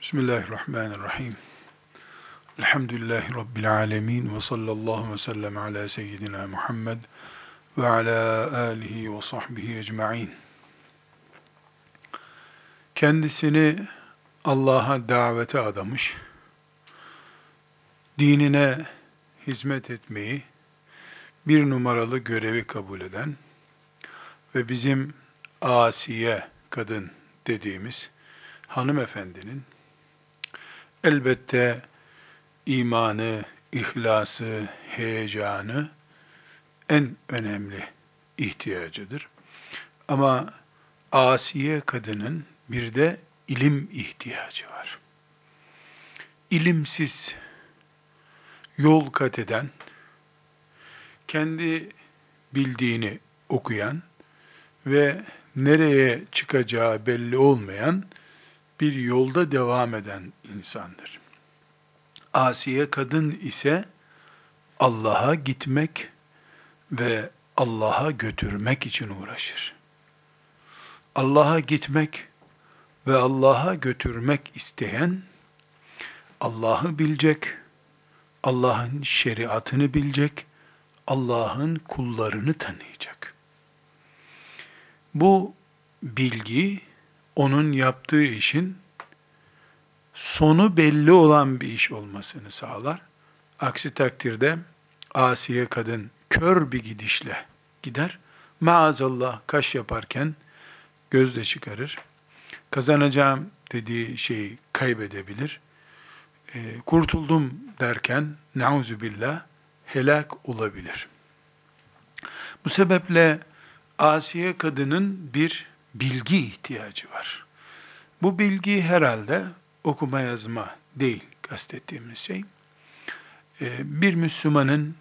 Bismillahirrahmanirrahim. Elhamdülillahi Rabbil alemin ve sallallahu ve sellem ala seyyidina Muhammed ve ala alihi ve sahbihi ecma'in. Kendisini Allah'a davete adamış, dinine hizmet etmeyi bir numaralı görevi kabul eden ve bizim asiye kadın dediğimiz hanımefendinin elbette imanı, ihlası, heyecanı en önemli ihtiyacıdır. Ama asiye kadının bir de ilim ihtiyacı var. İlimsiz, yol kat eden, kendi bildiğini okuyan ve nereye çıkacağı belli olmayan bir yolda devam eden insandır. Asiye kadın ise Allah'a gitmek ve Allah'a götürmek için uğraşır. Allah'a gitmek ve Allah'a götürmek isteyen Allah'ı bilecek, Allah'ın şeriatını bilecek, Allah'ın kullarını tanıyacak. Bu bilgi onun yaptığı işin sonu belli olan bir iş olmasını sağlar. Aksi takdirde asiye kadın kör bir gidişle gider. Maazallah kaş yaparken gözle çıkarır. Kazanacağım dediği şeyi kaybedebilir. E, kurtuldum derken billah helak olabilir. Bu sebeple asiye kadının bir bilgi ihtiyacı var. Bu bilgi herhalde okuma yazma değil kastettiğimiz şey. Ee, bir Müslümanın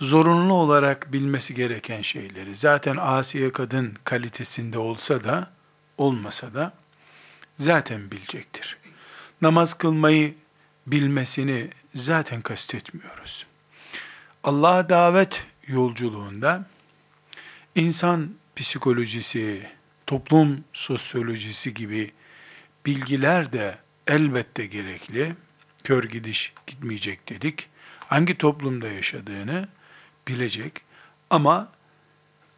zorunlu olarak bilmesi gereken şeyleri, zaten asiye kadın kalitesinde olsa da, olmasa da, zaten bilecektir. Namaz kılmayı bilmesini zaten kastetmiyoruz. Allah'a davet yolculuğunda, insan psikolojisi, toplum sosyolojisi gibi bilgiler de elbette gerekli. Kör gidiş gitmeyecek dedik. Hangi toplumda yaşadığını bilecek. Ama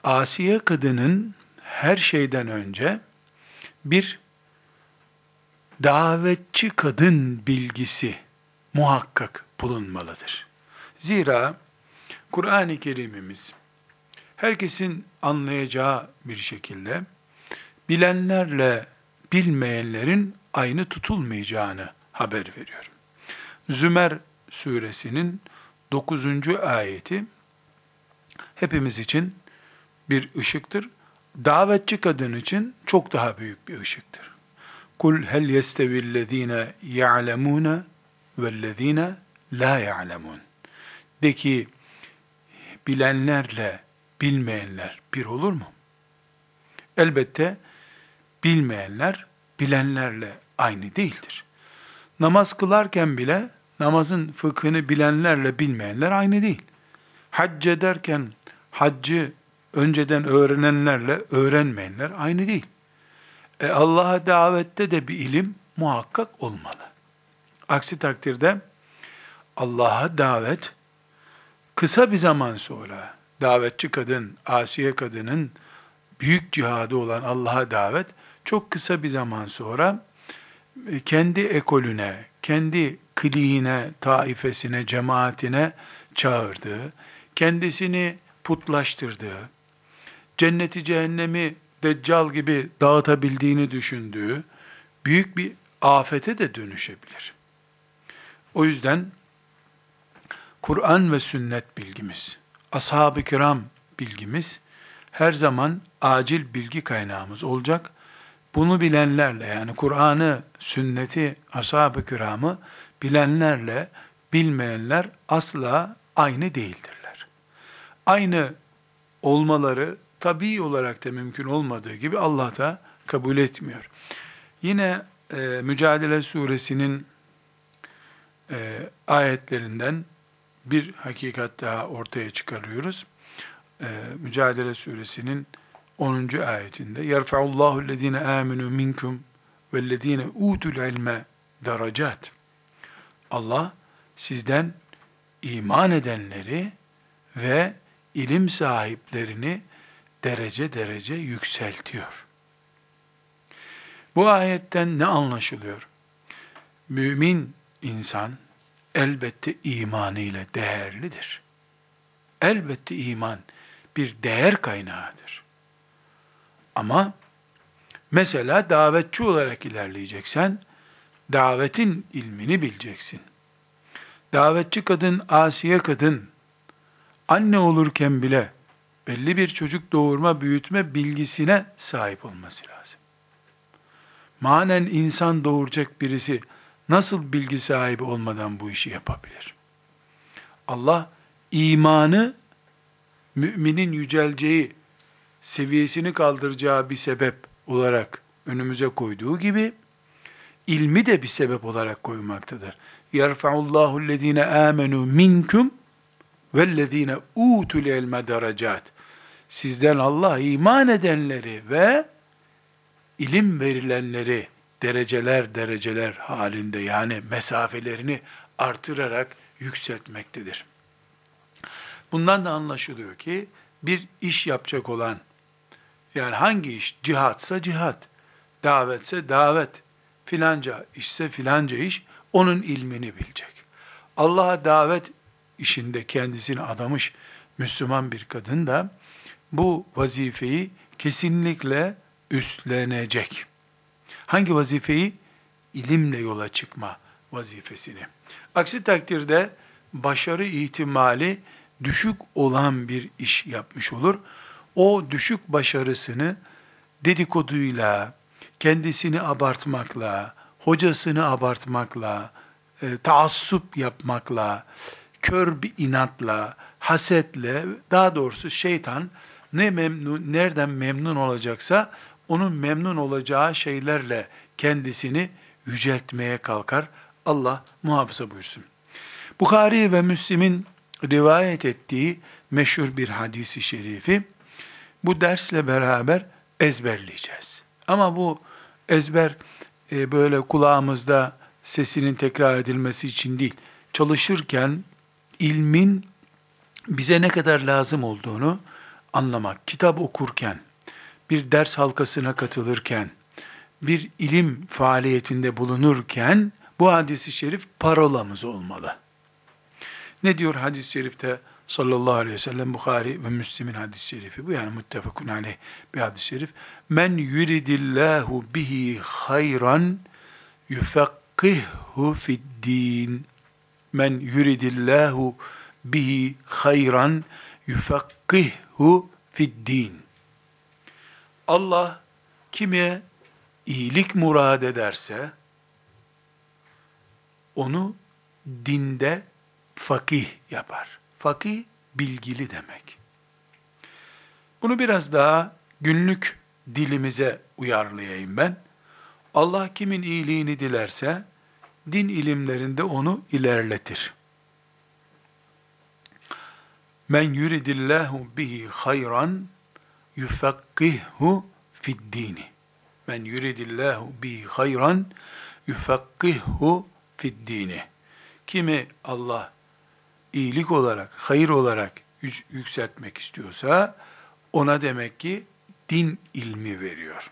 Asiye kadının her şeyden önce bir davetçi kadın bilgisi muhakkak bulunmalıdır. Zira Kur'an-ı Kerim'imiz herkesin anlayacağı bir şekilde bilenlerle bilmeyenlerin aynı tutulmayacağını haber veriyor. Zümer suresinin 9. ayeti hepimiz için bir ışıktır. Davetçi kadın için çok daha büyük bir ışıktır. Kul hel yestevillezine ya'lemune vellezine la ya'lemun. De ki bilenlerle bilmeyenler bir olur mu? Elbette bilmeyenler bilenlerle aynı değildir. Namaz kılarken bile namazın fıkhını bilenlerle bilmeyenler aynı değil. Hac ederken haccı önceden öğrenenlerle öğrenmeyenler aynı değil. E Allah'a davette de bir ilim muhakkak olmalı. Aksi takdirde Allah'a davet kısa bir zaman sonra davetçi kadın, asiye kadının büyük cihadı olan Allah'a davet çok kısa bir zaman sonra e, kendi ekolüne, kendi kliğine, taifesine, cemaatine çağırdığı, kendisini putlaştırdığı, cenneti cehennemi deccal gibi dağıtabildiğini düşündüğü büyük bir afete de dönüşebilir. O yüzden Kur'an ve sünnet bilgimiz, ashab-ı kiram bilgimiz her zaman acil bilgi kaynağımız olacak. Bunu bilenlerle yani Kur'an'ı, sünneti, ashab-ı kiramı bilenlerle bilmeyenler asla aynı değildirler. Aynı olmaları tabii olarak da mümkün olmadığı gibi Allah da kabul etmiyor. Yine e, Mücadele suresinin e, ayetlerinden bir hakikat daha ortaya çıkarıyoruz. Ee, Mücadele suresinin 10. ayetinde yerfaullahu ellezine amenu minkum vellezine utul ilme derecat. Allah sizden iman edenleri ve ilim sahiplerini derece derece yükseltiyor. Bu ayetten ne anlaşılıyor? Mümin insan elbette imanıyla değerlidir. Elbette iman bir değer kaynağıdır. Ama mesela davetçi olarak ilerleyeceksen, davetin ilmini bileceksin. Davetçi kadın, asiye kadın, anne olurken bile belli bir çocuk doğurma, büyütme bilgisine sahip olması lazım. Manen insan doğuracak birisi nasıl bilgi sahibi olmadan bu işi yapabilir? Allah imanı müminin yüceleceği, seviyesini kaldıracağı bir sebep olarak önümüze koyduğu gibi ilmi de bir sebep olarak koymaktadır. Yerfa'ullahu allazine amenu minkum vellezine utul ilme derecat. Sizden Allah iman edenleri ve ilim verilenleri dereceler dereceler halinde yani mesafelerini artırarak yükseltmektedir. Bundan da anlaşılıyor ki bir iş yapacak olan yani hangi iş cihatsa cihat, davetse davet, filanca işse filanca iş onun ilmini bilecek. Allah'a davet işinde kendisini adamış Müslüman bir kadın da bu vazifeyi kesinlikle üstlenecek. Hangi vazifeyi? İlimle yola çıkma vazifesini. Aksi takdirde başarı ihtimali düşük olan bir iş yapmış olur. O düşük başarısını dedikoduyla, kendisini abartmakla, hocasını abartmakla, e, taassup yapmakla, kör bir inatla, hasetle, daha doğrusu şeytan ne memnun, nereden memnun olacaksa onun memnun olacağı şeylerle kendisini yüceltmeye kalkar. Allah muhafaza buyursun. Bukhari ve Müslim'in rivayet ettiği meşhur bir hadisi şerifi bu dersle beraber ezberleyeceğiz. Ama bu ezber e, böyle kulağımızda sesinin tekrar edilmesi için değil, çalışırken ilmin bize ne kadar lazım olduğunu anlamak, kitap okurken, bir ders halkasına katılırken, bir ilim faaliyetinde bulunurken bu hadisi şerif parolamız olmalı. Ne diyor hadis-i şerifte sallallahu aleyhi ve sellem Bukhari ve Müslim'in hadis-i şerifi bu yani muttefakun aleyh bir hadis-i şerif. Men yuridillahu bihi hayran yufakkihhu fid din. Men yuridillahu bihi hayran yufakkihhu fid din. Allah kime iyilik murad ederse onu dinde fakih yapar. Fakih bilgili demek. Bunu biraz daha günlük dilimize uyarlayayım ben. Allah kimin iyiliğini dilerse din ilimlerinde onu ilerletir. Men yuridillahu bihi hayran yufakkihhu fid dini. Men yuridillahu bihi hayran yufakkihhu fid dini. Kimi Allah iyilik olarak, hayır olarak yükseltmek istiyorsa ona demek ki din ilmi veriyor.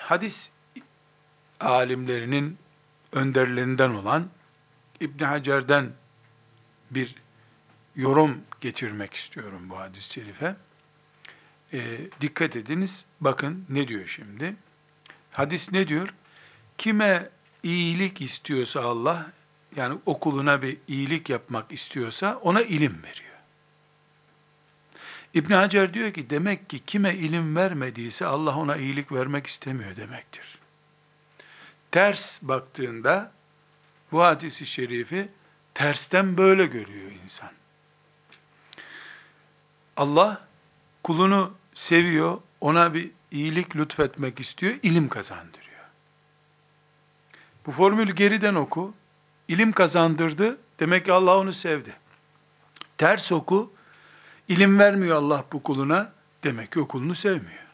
Hadis alimlerinin önderlerinden olan İbn Hacer'den bir yorum getirmek istiyorum bu hadis-i şerife. E, dikkat ediniz, bakın ne diyor şimdi? Hadis ne diyor? Kime iyilik istiyorsa Allah, yani okuluna bir iyilik yapmak istiyorsa ona ilim veriyor. İbn Hacer diyor ki demek ki kime ilim vermediyse Allah ona iyilik vermek istemiyor demektir. Ters baktığında bu hadisi şerifi tersten böyle görüyor insan. Allah kulunu seviyor, ona bir iyilik lütfetmek istiyor, ilim kazandırıyor. Bu formülü geriden oku, ilim kazandırdı, demek ki Allah onu sevdi. Ters oku, ilim vermiyor Allah bu kuluna, demek ki o kulunu sevmiyor.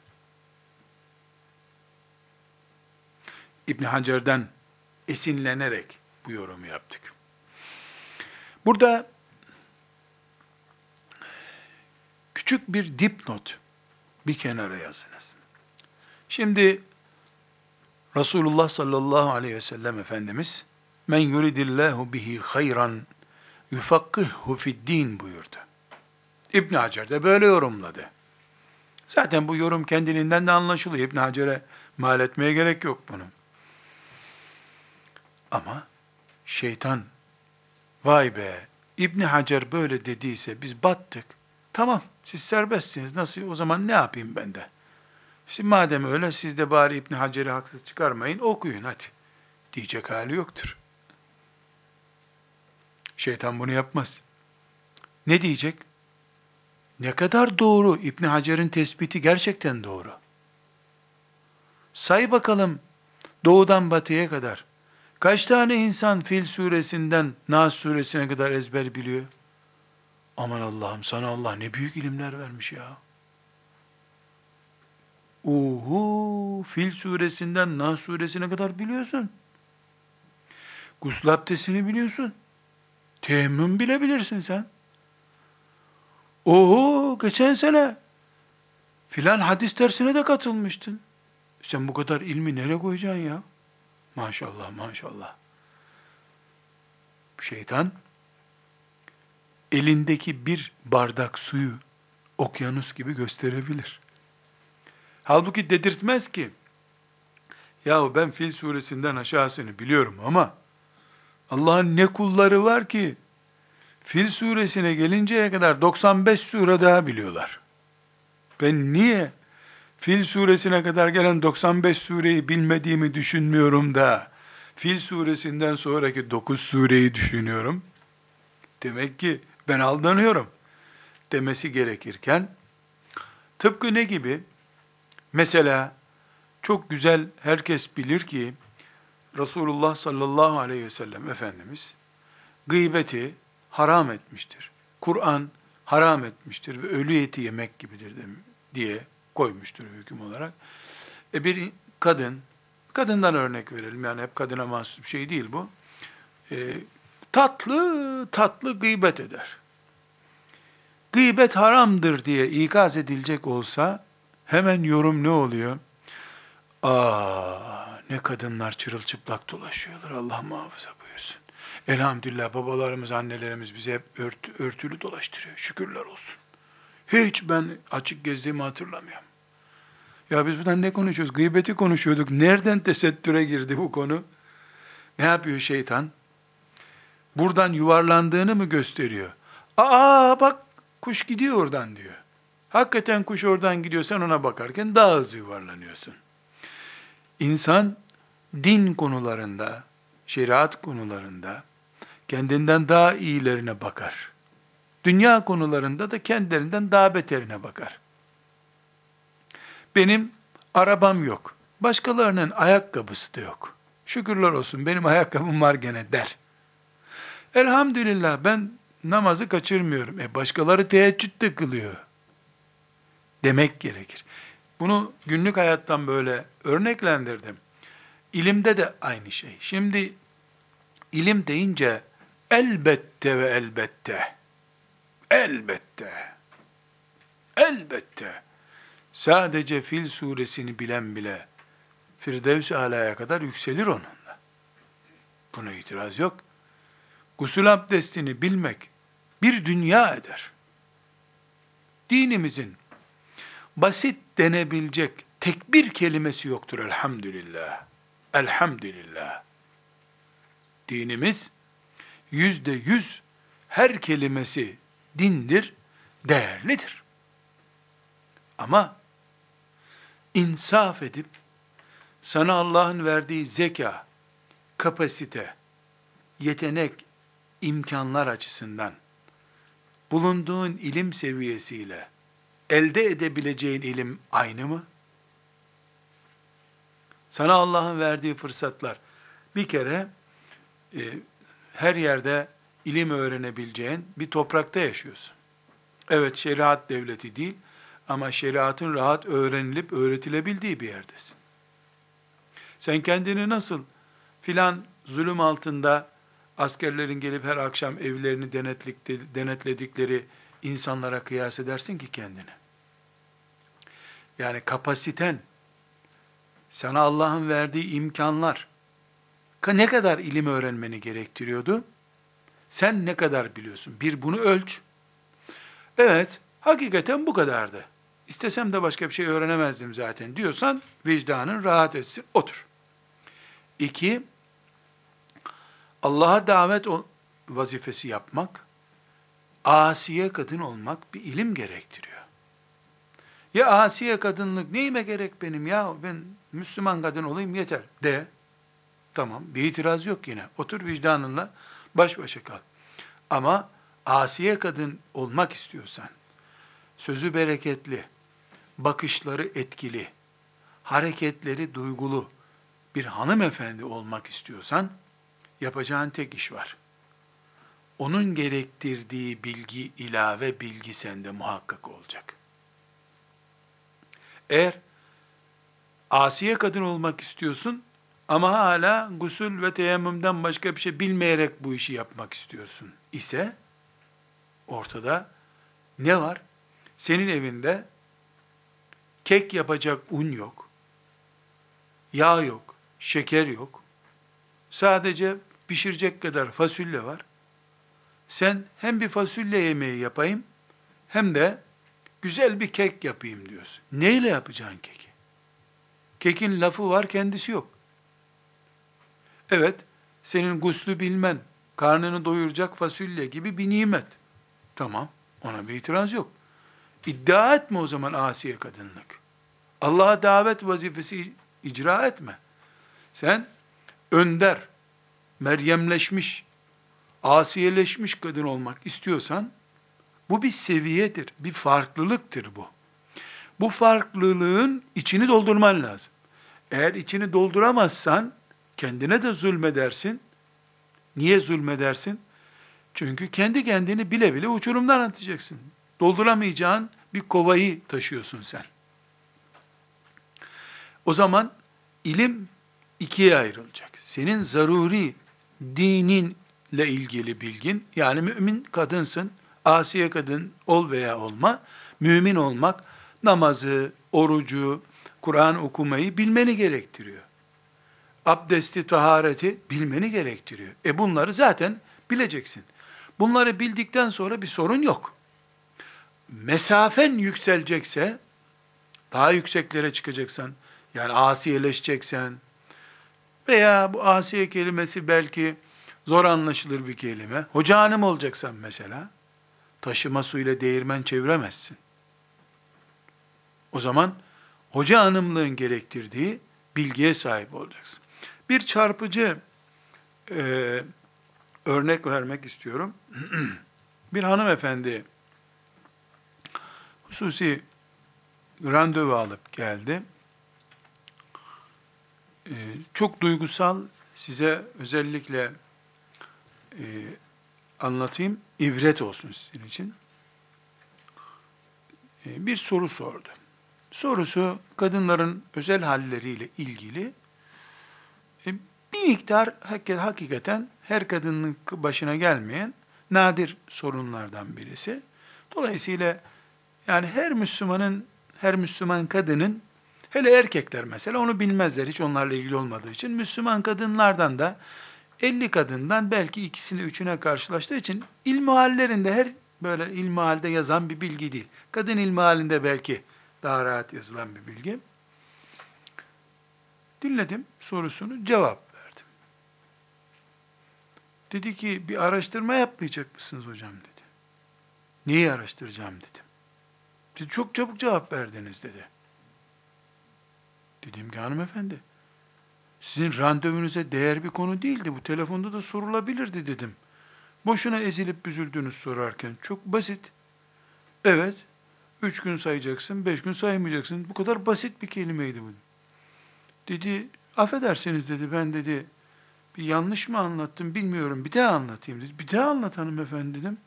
İbn Hacer'den esinlenerek bu yorumu yaptık. Burada küçük bir dipnot bir kenara yazınız. Şimdi Resulullah sallallahu aleyhi ve sellem Efendimiz men yuridillahu bihi hayran yufakkihhu fid din buyurdu. İbn Hacer de böyle yorumladı. Zaten bu yorum kendiliğinden de anlaşılıyor. İbn Hacer'e mal etmeye gerek yok bunu. Ama şeytan vay be İbn Hacer böyle dediyse biz battık. Tamam siz serbestsiniz. Nasıl o zaman ne yapayım ben de? Şimdi madem öyle siz de bari İbn Hacer'i haksız çıkarmayın okuyun hadi. Diyecek hali yoktur. Şeytan bunu yapmaz. Ne diyecek? Ne kadar doğru İbn Hacer'in tespiti gerçekten doğru. Say bakalım doğudan batıya kadar kaç tane insan Fil suresinden Nas suresine kadar ezber biliyor? Aman Allah'ım sana Allah ne büyük ilimler vermiş ya. Uhu Fil suresinden Nas suresine kadar biliyorsun. Gusül abdestini biliyorsun. Teyemmüm bilebilirsin sen. Oho geçen sene filan hadis dersine de katılmıştın. Sen bu kadar ilmi nereye koyacaksın ya? Maşallah maşallah. Şeytan elindeki bir bardak suyu okyanus gibi gösterebilir. Halbuki dedirtmez ki. Yahu ben Fil suresinden aşağısını biliyorum ama Allah'ın ne kulları var ki Fil suresine gelinceye kadar 95 sure daha biliyorlar. Ben niye Fil suresine kadar gelen 95 sureyi bilmediğimi düşünmüyorum da Fil suresinden sonraki 9 sureyi düşünüyorum. Demek ki ben aldanıyorum demesi gerekirken tıpkı ne gibi? Mesela çok güzel herkes bilir ki Resulullah sallallahu aleyhi ve sellem Efendimiz gıybeti haram etmiştir. Kur'an haram etmiştir ve ölü eti yemek gibidir diye koymuştur hüküm olarak. E bir kadın, kadından örnek verelim yani hep kadına mahsus bir şey değil bu. E, tatlı tatlı gıybet eder. Gıybet haramdır diye ikaz edilecek olsa hemen yorum ne oluyor? Aa ne kadınlar çırılçıplak dolaşıyorlar Allah muhafaza buyursun. Elhamdülillah babalarımız, annelerimiz bizi hep ört, örtülü dolaştırıyor. Şükürler olsun. Hiç ben açık gezdiğimi hatırlamıyorum. Ya biz buradan ne konuşuyoruz? Gıybeti konuşuyorduk. Nereden tesettüre girdi bu konu? Ne yapıyor şeytan? Buradan yuvarlandığını mı gösteriyor? Aa bak kuş gidiyor oradan diyor. Hakikaten kuş oradan gidiyor. Sen ona bakarken daha hızlı yuvarlanıyorsun. İnsan din konularında, şeriat konularında kendinden daha iyilerine bakar. Dünya konularında da kendilerinden daha beterine bakar. Benim arabam yok. Başkalarının ayakkabısı da yok. Şükürler olsun benim ayakkabım var gene der. Elhamdülillah ben namazı kaçırmıyorum. E başkaları teheccüd de kılıyor. Demek gerekir. Bunu günlük hayattan böyle örneklendirdim. İlimde de aynı şey. Şimdi ilim deyince elbette ve elbette elbette elbette sadece Fil suresini bilen bile Firdevs-i Ala'ya kadar yükselir onunla. Buna itiraz yok. Gusül abdestini bilmek bir dünya eder. Dinimizin basit denebilecek tek bir kelimesi yoktur elhamdülillah. Elhamdülillah. Dinimiz yüzde yüz her kelimesi dindir, değerlidir. Ama insaf edip sana Allah'ın verdiği zeka, kapasite, yetenek, imkanlar açısından bulunduğun ilim seviyesiyle elde edebileceğin ilim aynı mı? Sana Allah'ın verdiği fırsatlar bir kere e, her yerde ilim öğrenebileceğin bir toprakta yaşıyorsun. Evet şeriat devleti değil ama şeriatın rahat öğrenilip öğretilebildiği bir yerdesin. Sen kendini nasıl filan zulüm altında askerlerin gelip her akşam evlerini denetledikleri insanlara kıyas edersin ki kendini? Yani kapasiten, sana Allah'ın verdiği imkanlar, ne kadar ilim öğrenmeni gerektiriyordu? Sen ne kadar biliyorsun? Bir bunu ölç. Evet, hakikaten bu kadardı. İstesem de başka bir şey öğrenemezdim zaten diyorsan vicdanın rahat etsin, otur. İki, Allah'a davet vazifesi yapmak, asiye kadın olmak bir ilim gerektiriyor. Ya asiye kadınlık neyime gerek benim ya ben Müslüman kadın olayım yeter de. Tamam bir itiraz yok yine. Otur vicdanınla baş başa kal. Ama asiye kadın olmak istiyorsan, sözü bereketli, bakışları etkili, hareketleri duygulu bir hanımefendi olmak istiyorsan, yapacağın tek iş var. Onun gerektirdiği bilgi, ilave bilgi sende muhakkak olacak. Eğer asiye kadın olmak istiyorsun ama hala gusül ve teyemmümden başka bir şey bilmeyerek bu işi yapmak istiyorsun ise ortada ne var? Senin evinde kek yapacak un yok, yağ yok, şeker yok. Sadece pişirecek kadar fasulye var. Sen hem bir fasulye yemeği yapayım hem de güzel bir kek yapayım diyorsun. Neyle yapacaksın keki? Kekin lafı var, kendisi yok. Evet, senin guslü bilmen, karnını doyuracak fasulye gibi bir nimet. Tamam, ona bir itiraz yok. İddia etme o zaman asiye kadınlık. Allah'a davet vazifesi icra etme. Sen önder, meryemleşmiş, asiyeleşmiş kadın olmak istiyorsan, bu bir seviyedir, bir farklılıktır bu. Bu farklılığın içini doldurman lazım. Eğer içini dolduramazsan, kendine de zulmedersin. Niye zulmedersin? Çünkü kendi kendini bile bile uçurumdan atacaksın. Dolduramayacağın bir kovayı taşıyorsun sen. O zaman ilim ikiye ayrılacak. Senin zaruri dininle ilgili bilgin, yani mümin kadınsın, asiye kadın ol veya olma, mümin olmak, namazı, orucu, Kur'an okumayı bilmeni gerektiriyor. Abdesti, tahareti bilmeni gerektiriyor. E bunları zaten bileceksin. Bunları bildikten sonra bir sorun yok. Mesafen yükselecekse, daha yükseklere çıkacaksan, yani asiyeleşeceksen veya bu asiye kelimesi belki zor anlaşılır bir kelime. Hoca hanım olacaksan mesela, taşıma suyla değirmen çeviremezsin. O zaman hoca hanımlığın gerektirdiği bilgiye sahip olacaksın. Bir çarpıcı e, örnek vermek istiyorum. bir hanımefendi hususi randevu alıp geldi. Ee, çok duygusal, size özellikle e, anlatayım, ibret olsun sizin için. E, bir soru sordu. Sorusu kadınların özel halleriyle ilgili e, bir miktar hakikaten her kadının başına gelmeyen nadir sorunlardan birisi. Dolayısıyla yani her Müslümanın, her Müslüman kadının Hele erkekler mesela onu bilmezler hiç onlarla ilgili olmadığı için. Müslüman kadınlardan da 50 kadından belki ikisini üçüne karşılaştığı için ilmihallerinde her böyle ilmihalde yazan bir bilgi değil. Kadın ilmihalinde belki daha rahat yazılan bir bilgi. Dinledim sorusunu, cevap verdim. Dedi ki bir araştırma yapmayacak mısınız hocam dedi. Neyi araştıracağım dedim. Dedi, çok çabuk cevap verdiniz dedi. Dedim ki hanımefendi, sizin randevunuza değer bir konu değildi. Bu telefonda da sorulabilirdi dedim. Boşuna ezilip büzüldünüz sorarken. Çok basit. Evet, üç gün sayacaksın, beş gün saymayacaksın. Bu kadar basit bir kelimeydi bu. Dedi, affedersiniz dedi, ben dedi, bir yanlış mı anlattım bilmiyorum, bir daha anlatayım dedi. Bir daha anlat hanımefendi dedim.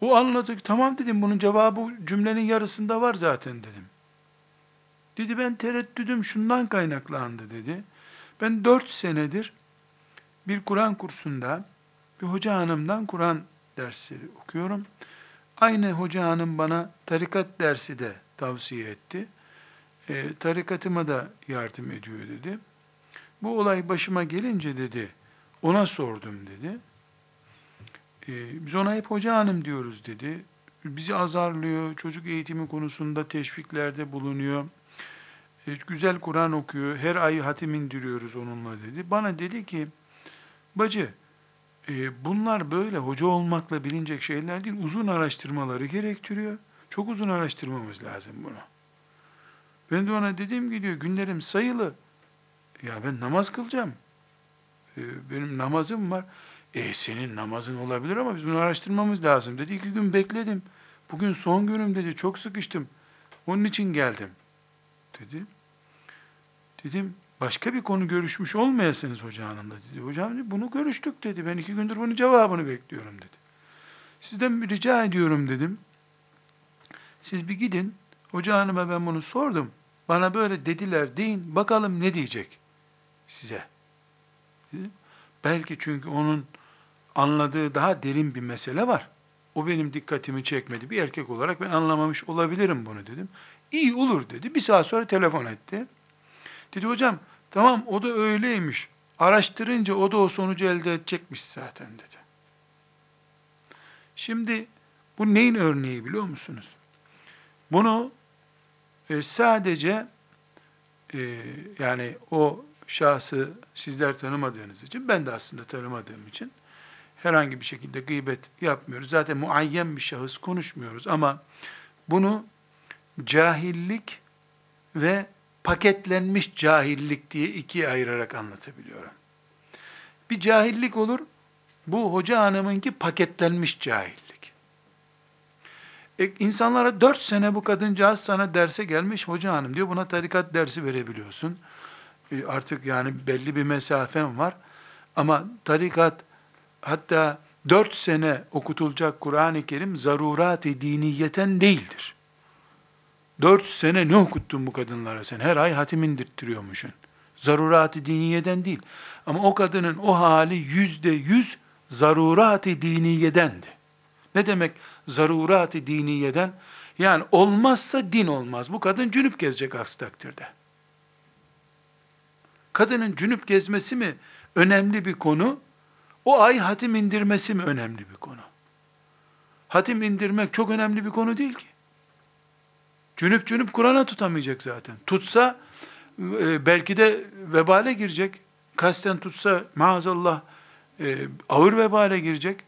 O anladık, tamam dedim, bunun cevabı cümlenin yarısında var zaten dedim. Dedi ben tereddüdüm şundan kaynaklandı dedi. Ben dört senedir bir Kur'an kursunda bir hoca hanımdan Kur'an dersleri okuyorum. Aynı hoca hanım bana tarikat dersi de tavsiye etti. E, tarikatıma da yardım ediyor dedi. Bu olay başıma gelince dedi, ona sordum dedi. E, biz ona hep hoca hanım diyoruz dedi. Bizi azarlıyor, çocuk eğitimi konusunda teşviklerde bulunuyor. Güzel Kur'an okuyor, her ay hatim indiriyoruz onunla dedi. Bana dedi ki, bacı, e, bunlar böyle hoca olmakla bilinecek şeyler değil, uzun araştırmaları gerektiriyor. Çok uzun araştırmamız lazım bunu. Ben de ona dediğim gibi diyor, günlerim sayılı. Ya ben namaz kılacağım. E, benim namazım var. E senin namazın olabilir ama biz bunu araştırmamız lazım dedi. İki gün bekledim. Bugün son günüm dedi. Çok sıkıştım. Onun için geldim. Dedi. Dedim başka bir konu görüşmüş olmayasınız hoca hanımla dedi. Hocam bunu görüştük dedi. Ben iki gündür bunun cevabını bekliyorum dedi. Sizden bir rica ediyorum dedim. Siz bir gidin. Hoca hanıma ben bunu sordum. Bana böyle dediler deyin. Bakalım ne diyecek size. Dedi. Belki çünkü onun anladığı daha derin bir mesele var. O benim dikkatimi çekmedi. Bir erkek olarak ben anlamamış olabilirim bunu dedim. İyi olur dedi. Bir saat sonra telefon etti. Dedi hocam tamam o da öyleymiş. Araştırınca o da o sonucu elde edecekmiş zaten dedi. Şimdi bu neyin örneği biliyor musunuz? Bunu e, sadece e, yani o şahsı sizler tanımadığınız için, ben de aslında tanımadığım için herhangi bir şekilde gıybet yapmıyoruz. Zaten muayyen bir şahıs konuşmuyoruz ama bunu cahillik ve paketlenmiş cahillik diye ikiye ayırarak anlatabiliyorum. Bir cahillik olur, bu hoca hanımınki paketlenmiş cahillik. E, insanlara dört sene bu kadıncağız sana derse gelmiş hoca hanım diyor, buna tarikat dersi verebiliyorsun. E, artık yani belli bir mesafen var. Ama tarikat, hatta dört sene okutulacak Kur'an-ı Kerim zarurat-ı diniyeten değildir. Dört sene ne okuttun bu kadınlara sen? Her ay hatim indirttiriyormuşsun. Zarurat-ı diniyeden değil. Ama o kadının o hali yüzde yüz zarurat-ı diniyedendi. Ne demek zarurat-ı diniyeden? Yani olmazsa din olmaz. Bu kadın cünüp gezecek aksi takdirde. Kadının cünüp gezmesi mi önemli bir konu? O ay hatim indirmesi mi önemli bir konu? Hatim indirmek çok önemli bir konu değil ki. Cünüp cünüp Kur'an'a tutamayacak zaten. Tutsa e, belki de vebale girecek. Kasten tutsa maazallah e, ağır vebale girecek.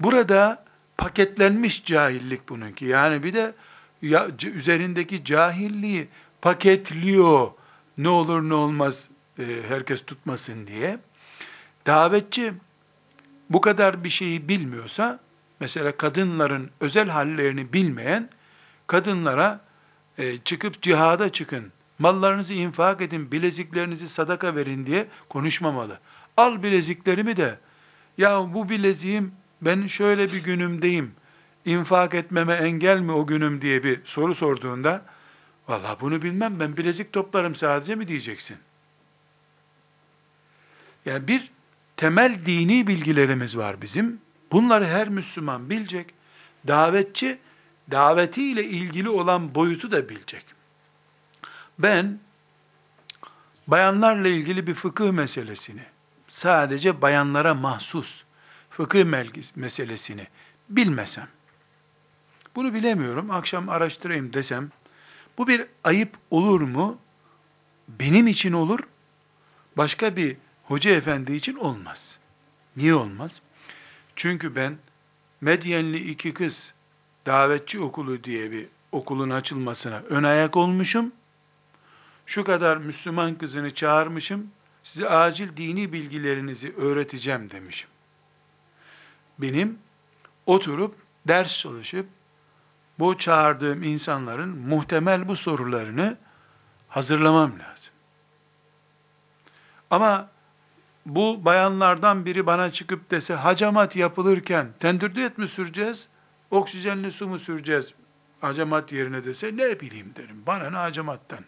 Burada paketlenmiş cahillik bununki. Yani bir de ya, üzerindeki cahilliği paketliyor. Ne olur ne olmaz e, herkes tutmasın diye. Davetçi bu kadar bir şeyi bilmiyorsa, mesela kadınların özel hallerini bilmeyen, kadınlara e, çıkıp cihada çıkın, mallarınızı infak edin, bileziklerinizi sadaka verin diye konuşmamalı. Al bileziklerimi de, ya bu bileziğim ben şöyle bir günümdeyim, infak etmeme engel mi o günüm diye bir soru sorduğunda, valla bunu bilmem ben bilezik toplarım sadece mi diyeceksin? Yani bir temel dini bilgilerimiz var bizim. Bunları her Müslüman bilecek. Davetçi, davetiyle ilgili olan boyutu da bilecek. Ben, bayanlarla ilgili bir fıkıh meselesini, sadece bayanlara mahsus fıkıh meselesini bilmesem, bunu bilemiyorum, akşam araştırayım desem, bu bir ayıp olur mu? Benim için olur, başka bir hoca efendi için olmaz. Niye olmaz? Çünkü ben Medyenli iki kız davetçi okulu diye bir okulun açılmasına ön ayak olmuşum. Şu kadar Müslüman kızını çağırmışım. Size acil dini bilgilerinizi öğreteceğim demişim. Benim oturup ders çalışıp bu çağırdığım insanların muhtemel bu sorularını hazırlamam lazım. Ama bu bayanlardan biri bana çıkıp dese hacamat yapılırken tendürde et mi süreceğiz, oksijenli su mu süreceğiz hacamat yerine dese ne bileyim derim. Bana ne hacamattan.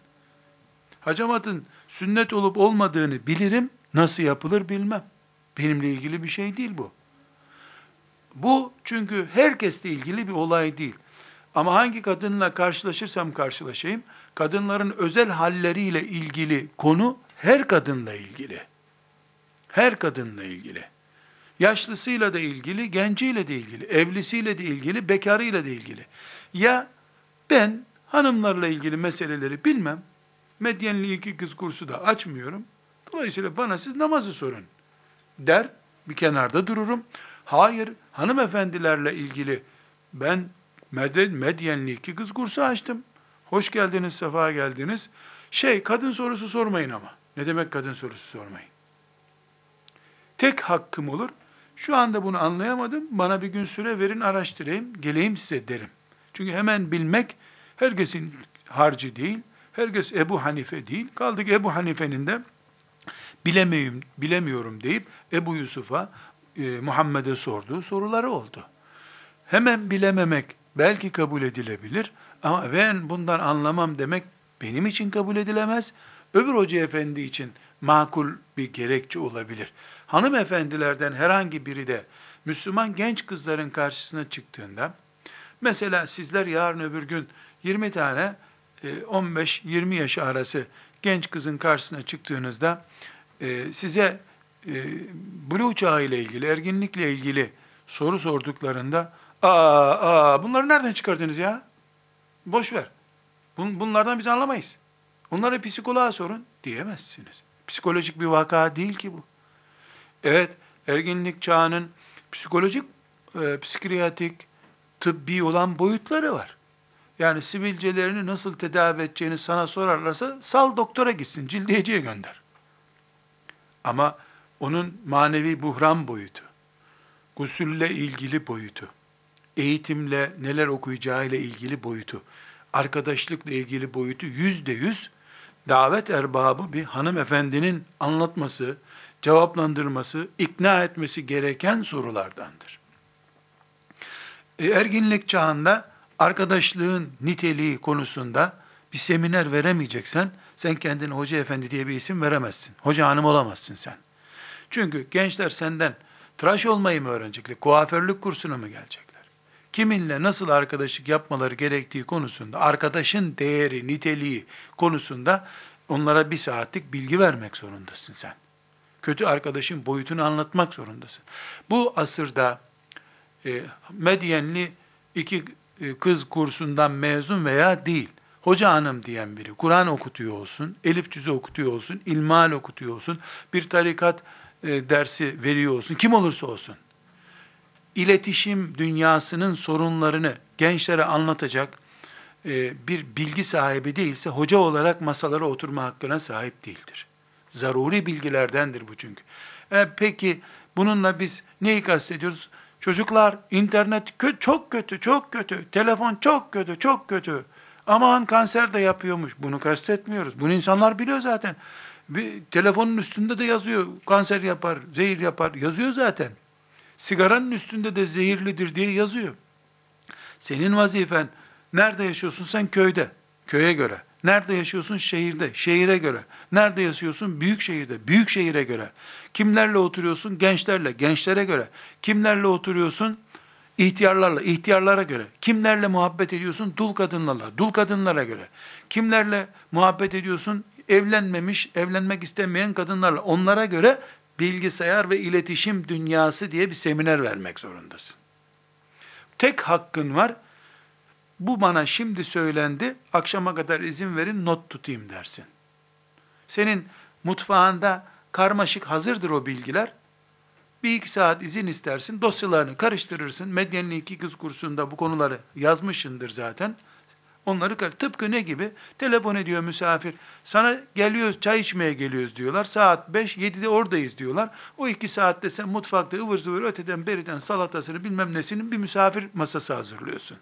Hacamatın sünnet olup olmadığını bilirim, Nasıl yapılır bilmem. Benimle ilgili bir şey değil bu. Bu çünkü herkesle ilgili bir olay değil. Ama hangi kadınla karşılaşırsam karşılaşayım, kadınların özel halleriyle ilgili konu her kadınla ilgili. Her kadınla ilgili. Yaşlısıyla da ilgili, genciyle de ilgili, evlisiyle de ilgili, bekarıyla da ilgili. Ya ben hanımlarla ilgili meseleleri bilmem, medyenli iki kız kursu da açmıyorum. Dolayısıyla bana siz namazı sorun der, bir kenarda dururum. Hayır, hanımefendilerle ilgili ben medyenli iki kız kursu açtım. Hoş geldiniz, sefa geldiniz. Şey, kadın sorusu sormayın ama. Ne demek kadın sorusu sormayın? Tek hakkım olur, şu anda bunu anlayamadım, bana bir gün süre verin araştırayım, geleyim size derim. Çünkü hemen bilmek herkesin harcı değil, herkes Ebu Hanife değil. Kaldık Ebu Hanife'nin de bilemiyorum, bilemiyorum deyip Ebu Yusuf'a, e, Muhammed'e sorduğu soruları oldu. Hemen bilememek belki kabul edilebilir ama ben bundan anlamam demek benim için kabul edilemez. Öbür hoca efendi için makul bir gerekçe olabilir. Hanımefendilerden herhangi biri de Müslüman genç kızların karşısına çıktığında, mesela sizler yarın öbür gün 20 tane 15-20 e, yaş arası genç kızın karşısına çıktığınızda e, size e, buluğ çağı ile ilgili, erginlikle ilgili soru sorduklarında aa, aa bunları nereden çıkardınız ya? Boş ver. Bun, bunlardan biz anlamayız. Onları psikoloğa sorun diyemezsiniz. Psikolojik bir vaka değil ki bu. Evet, erginlik çağının psikolojik, e, psikiyatrik, tıbbi olan boyutları var. Yani sivilcelerini nasıl tedavi edeceğini sana sorarlarsa sal doktora gitsin, cildiyeciye gönder. Ama onun manevi buhran boyutu, gusülle ilgili boyutu, eğitimle neler okuyacağıyla ilgili boyutu, arkadaşlıkla ilgili boyutu yüzde yüz davet erbabı bir hanımefendinin anlatması, cevaplandırması, ikna etmesi gereken sorulardandır. E, erginlik çağında arkadaşlığın niteliği konusunda bir seminer veremeyeceksen, sen kendine hoca efendi diye bir isim veremezsin. Hoca hanım olamazsın sen. Çünkü gençler senden tıraş olmayı mı öğrenecekler, kuaförlük kursuna mı gelecekler? Kiminle nasıl arkadaşlık yapmaları gerektiği konusunda, arkadaşın değeri, niteliği konusunda onlara bir saatlik bilgi vermek zorundasın sen. Kötü arkadaşın boyutunu anlatmak zorundasın. Bu asırda e, Medyenli iki e, kız kursundan mezun veya değil, hoca hanım diyen biri, Kur'an okutuyor olsun, elif cüzü okutuyor olsun, ilmal okutuyor olsun, bir tarikat e, dersi veriyor olsun, kim olursa olsun, iletişim dünyasının sorunlarını gençlere anlatacak e, bir bilgi sahibi değilse, hoca olarak masalara oturma hakkına sahip değildir. Zaruri bilgilerdendir bu çünkü. E, peki bununla biz neyi kastediyoruz? Çocuklar internet kö çok kötü, çok kötü, telefon çok kötü, çok kötü. Aman kanser de yapıyormuş. Bunu kastetmiyoruz. Bunu insanlar biliyor zaten. Bir telefonun üstünde de yazıyor. Kanser yapar, zehir yapar. Yazıyor zaten. Sigaranın üstünde de zehirlidir diye yazıyor. Senin vazifen nerede yaşıyorsun sen köyde. Köye göre. Nerede yaşıyorsun? Şehirde, şehire göre. Nerede yaşıyorsun? Büyük şehirde, büyük şehire göre. Kimlerle oturuyorsun? Gençlerle, gençlere göre. Kimlerle oturuyorsun? İhtiyarlarla, ihtiyarlara göre. Kimlerle muhabbet ediyorsun? Dul kadınlarla, dul kadınlara göre. Kimlerle muhabbet ediyorsun? Evlenmemiş, evlenmek istemeyen kadınlarla. Onlara göre bilgisayar ve iletişim dünyası diye bir seminer vermek zorundasın. Tek hakkın var, bu bana şimdi söylendi, akşama kadar izin verin not tutayım dersin. Senin mutfağında karmaşık hazırdır o bilgiler. Bir iki saat izin istersin, dosyalarını karıştırırsın. Medyenli iki kız kursunda bu konuları yazmışındır zaten. Onları tıpkı ne gibi? Telefon ediyor misafir. Sana geliyoruz, çay içmeye geliyoruz diyorlar. Saat 5, 7'de oradayız diyorlar. O iki saatte sen mutfakta ıvır zıvır öteden beriden salatasını bilmem nesinin bir misafir masası hazırlıyorsun.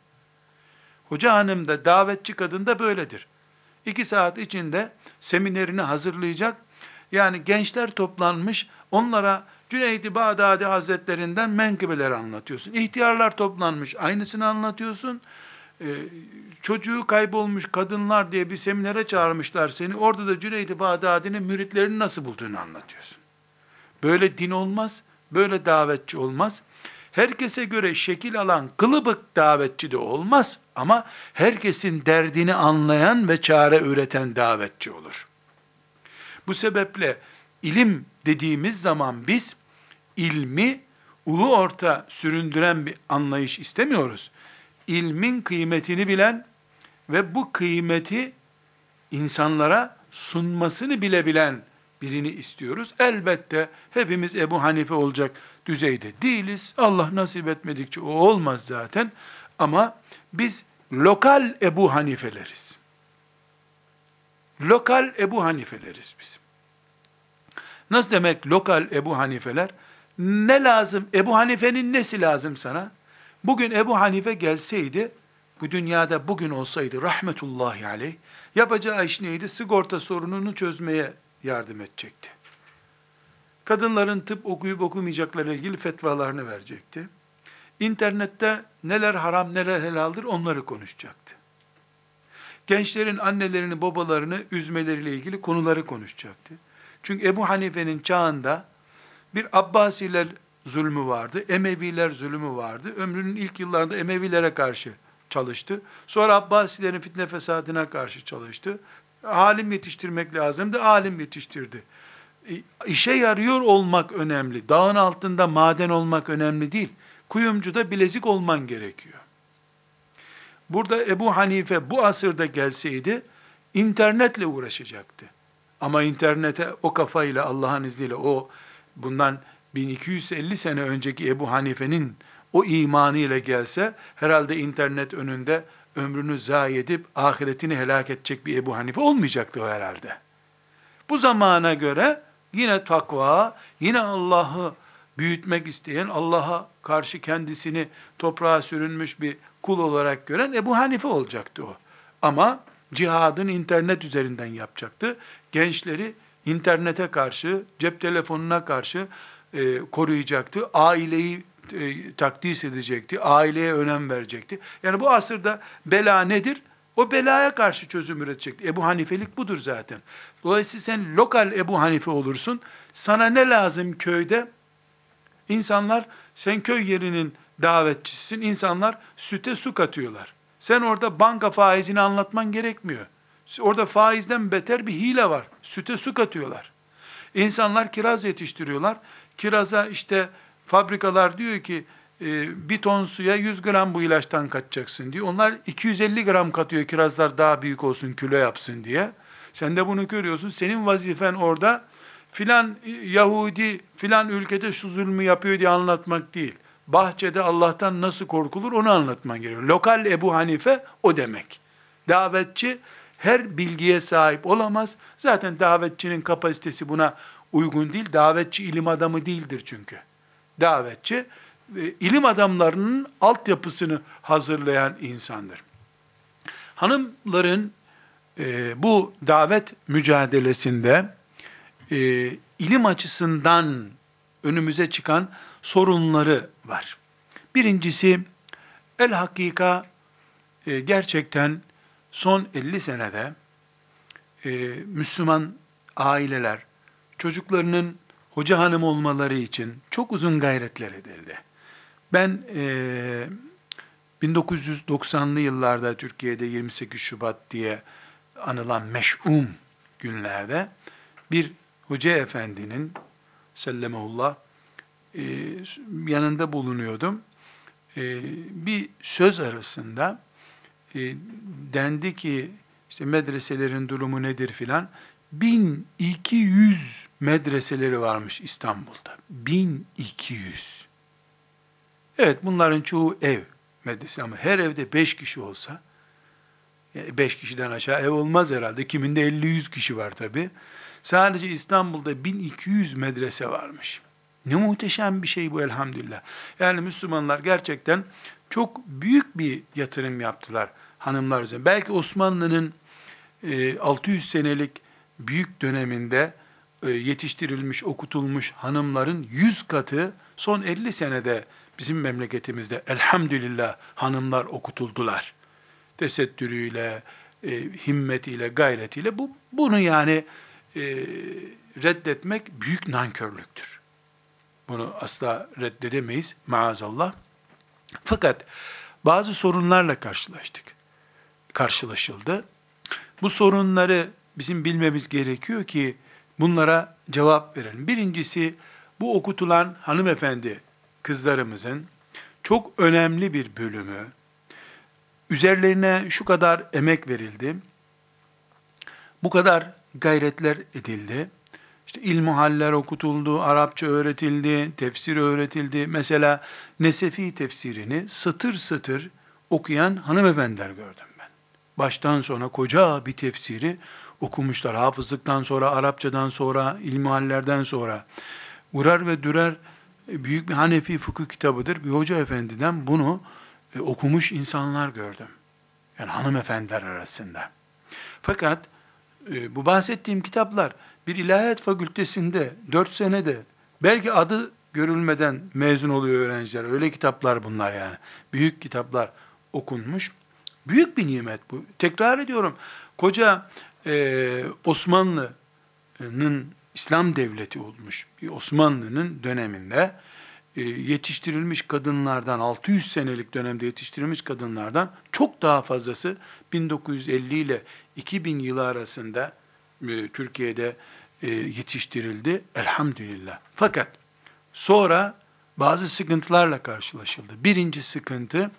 Hoca hanım da davetçi kadın da böyledir. İki saat içinde seminerini hazırlayacak. Yani gençler toplanmış, onlara Cüneydi Bağdadi Hazretlerinden menkıbeler anlatıyorsun. İhtiyarlar toplanmış, aynısını anlatıyorsun. Ee, çocuğu kaybolmuş kadınlar diye bir seminere çağırmışlar seni. Orada da Cüneydi Bağdadi'nin müritlerini nasıl bulduğunu anlatıyorsun. Böyle din olmaz, böyle davetçi olmaz. Herkese göre şekil alan kılıbık davetçi de olmaz ama herkesin derdini anlayan ve çare üreten davetçi olur. Bu sebeple ilim dediğimiz zaman biz ilmi ulu orta süründüren bir anlayış istemiyoruz. İlmin kıymetini bilen ve bu kıymeti insanlara sunmasını bile bilen birini istiyoruz. Elbette hepimiz Ebu Hanife olacak düzeyde değiliz. Allah nasip etmedikçe o olmaz zaten. Ama biz lokal Ebu Hanifeleriz. Lokal Ebu Hanifeleriz biz. Nasıl demek lokal Ebu Hanifeler? Ne lazım? Ebu Hanife'nin nesi lazım sana? Bugün Ebu Hanife gelseydi, bu dünyada bugün olsaydı rahmetullahi aleyh, yapacağı iş neydi? Sigorta sorununu çözmeye yardım edecekti. Kadınların tıp okuyup okumayacakları ilgili fetvalarını verecekti. İnternette neler haram neler helaldir onları konuşacaktı. Gençlerin annelerini babalarını üzmeleriyle ilgili konuları konuşacaktı. Çünkü Ebu Hanife'nin çağında bir Abbasiler zulmü vardı, Emeviler zulmü vardı. Ömrünün ilk yıllarında Emevilere karşı çalıştı. Sonra Abbasilerin fitne fesadına karşı çalıştı. Alim yetiştirmek lazımdı, alim yetiştirdi. E, işe yarıyor olmak önemli. Dağın altında maden olmak önemli değil. Kuyumcuda bilezik olman gerekiyor. Burada Ebu Hanife bu asırda gelseydi, internetle uğraşacaktı. Ama internete o kafayla Allah'ın izniyle o bundan 1250 sene önceki Ebu Hanife'nin o imanıyla gelse herhalde internet önünde ömrünü zayi edip ahiretini helak edecek bir Ebu Hanife olmayacaktı o herhalde. Bu zamana göre yine takva, yine Allah'ı büyütmek isteyen, Allah'a karşı kendisini toprağa sürünmüş bir kul olarak gören Ebu Hanife olacaktı o. Ama cihadın internet üzerinden yapacaktı. Gençleri internete karşı, cep telefonuna karşı e, koruyacaktı. Aileyi e, takdis edecekti. Aileye önem verecekti. Yani bu asırda bela nedir? O belaya karşı çözüm üretecekti. Ebu Hanifelik budur zaten. Dolayısıyla sen lokal Ebu Hanife olursun. Sana ne lazım köyde? İnsanlar, sen köy yerinin davetçisisin. İnsanlar süte su katıyorlar. Sen orada banka faizini anlatman gerekmiyor. Orada faizden beter bir hile var. Süte su katıyorlar. İnsanlar kiraz yetiştiriyorlar. Kiraza işte fabrikalar diyor ki e, bir ton suya 100 gram bu ilaçtan katacaksın diyor. Onlar 250 gram katıyor kirazlar daha büyük olsun kilo yapsın diye. Sen de bunu görüyorsun. Senin vazifen orada filan Yahudi filan ülkede şu zulmü yapıyor diye anlatmak değil. Bahçede Allah'tan nasıl korkulur onu anlatman gerekiyor. Lokal Ebu Hanife o demek. Davetçi her bilgiye sahip olamaz. Zaten davetçinin kapasitesi buna uygun değil. Davetçi ilim adamı değildir çünkü. Davetçi e, ilim adamlarının altyapısını hazırlayan insandır. Hanımların e, bu davet mücadelesinde e, ilim açısından önümüze çıkan sorunları var. Birincisi, el hakika e, gerçekten son 50 senede e, Müslüman aileler çocuklarının hoca hanım olmaları için çok uzun gayretler edildi. Ben e, 1990'lı yıllarda Türkiye'de 28 Şubat diye anılan meş'um günlerde bir hoca efendinin sellemullah e, yanında bulunuyordum. E, bir söz arasında e, dendi ki işte medreselerin durumu nedir filan. 1200 medreseleri varmış İstanbul'da. 1200. Evet bunların çoğu ev medrese ama her evde 5 kişi olsa 5 kişiden aşağı ev olmaz herhalde. Kiminde 50-100 kişi var tabi. Sadece İstanbul'da 1200 medrese varmış. Ne muhteşem bir şey bu elhamdülillah. Yani Müslümanlar gerçekten çok büyük bir yatırım yaptılar hanımlar üzerine. Belki Osmanlı'nın 600 e, senelik büyük döneminde e, yetiştirilmiş, okutulmuş hanımların 100 katı son 50 senede bizim memleketimizde elhamdülillah hanımlar okutuldular. Tesettürüyle, e, himmetiyle, gayretiyle bu bunu yani e, reddetmek büyük nankörlüktür. Bunu asla reddedemeyiz maazallah. Fakat bazı sorunlarla karşılaştık. Karşılaşıldı. Bu sorunları bizim bilmemiz gerekiyor ki bunlara cevap verelim. Birincisi bu okutulan hanımefendi kızlarımızın çok önemli bir bölümü üzerlerine şu kadar emek verildi. Bu kadar gayretler edildi. İşte ilmuhaller okutuldu, Arapça öğretildi, tefsir öğretildi. Mesela Nesefi tefsirini satır satır okuyan hanımefendiler gördüm ben. Baştan sona koca bir tefsiri okumuşlar. Hafızlıktan sonra, Arapçadan sonra, ilmihallerden sonra. Urar ve Dürer büyük bir Hanefi fıkıh kitabıdır. Bir hoca efendiden bunu e, okumuş insanlar gördüm. Yani hanımefendiler arasında. Fakat e, bu bahsettiğim kitaplar bir ilahiyat fakültesinde dört senede belki adı görülmeden mezun oluyor öğrenciler. Öyle kitaplar bunlar yani. Büyük kitaplar okunmuş. Büyük bir nimet bu. Tekrar ediyorum. Koca e, Osmanlı'nın İslam devleti olmuş. Osmanlı'nın döneminde yetiştirilmiş kadınlardan 600 senelik dönemde yetiştirilmiş kadınlardan çok daha fazlası 1950 ile 2000 yılı arasında e, Türkiye'de e, yetiştirildi. Elhamdülillah. Fakat sonra bazı sıkıntılarla karşılaşıldı. Birinci sıkıntı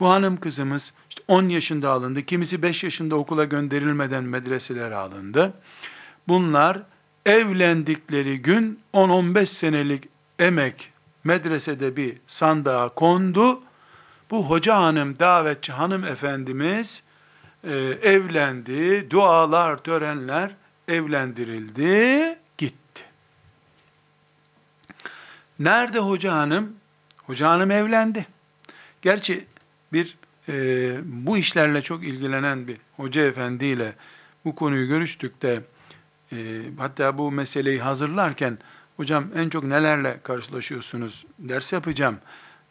bu hanım kızımız işte 10 yaşında alındı. Kimisi 5 yaşında okula gönderilmeden medreselere alındı. Bunlar evlendikleri gün 10-15 senelik emek medresede bir sandığa kondu. Bu hoca hanım, davetçi hanım efendimiz e, evlendi, dualar, törenler evlendirildi, gitti. Nerede hoca hanım? Hoca hanım evlendi. Gerçi bir e, bu işlerle çok ilgilenen bir hoca efendiyle bu konuyu görüştük de e, hatta bu meseleyi hazırlarken hocam en çok nelerle karşılaşıyorsunuz ders yapacağım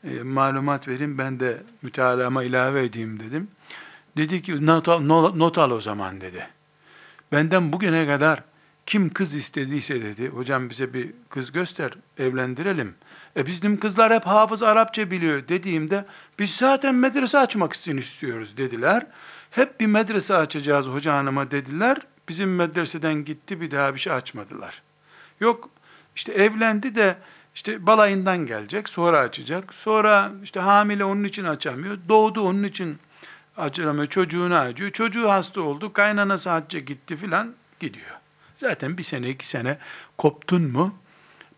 e, malumat verin ben de mütalama ilave edeyim dedim. Dedi ki not al, not al o zaman dedi. Benden bugüne kadar kim kız istediyse dedi, hocam bize bir kız göster, evlendirelim. E bizim kızlar hep hafız Arapça biliyor dediğimde, biz zaten medrese açmak için istiyoruz dediler. Hep bir medrese açacağız hoca hanıma dediler. Bizim medreseden gitti bir daha bir şey açmadılar. Yok işte evlendi de işte balayından gelecek, sonra açacak. Sonra işte hamile onun için açamıyor. Doğdu onun için acıramıyor, çocuğunu acıyor. Çocuğu hasta oldu, kaynanası hacca gitti filan gidiyor. Zaten bir sene iki sene koptun mu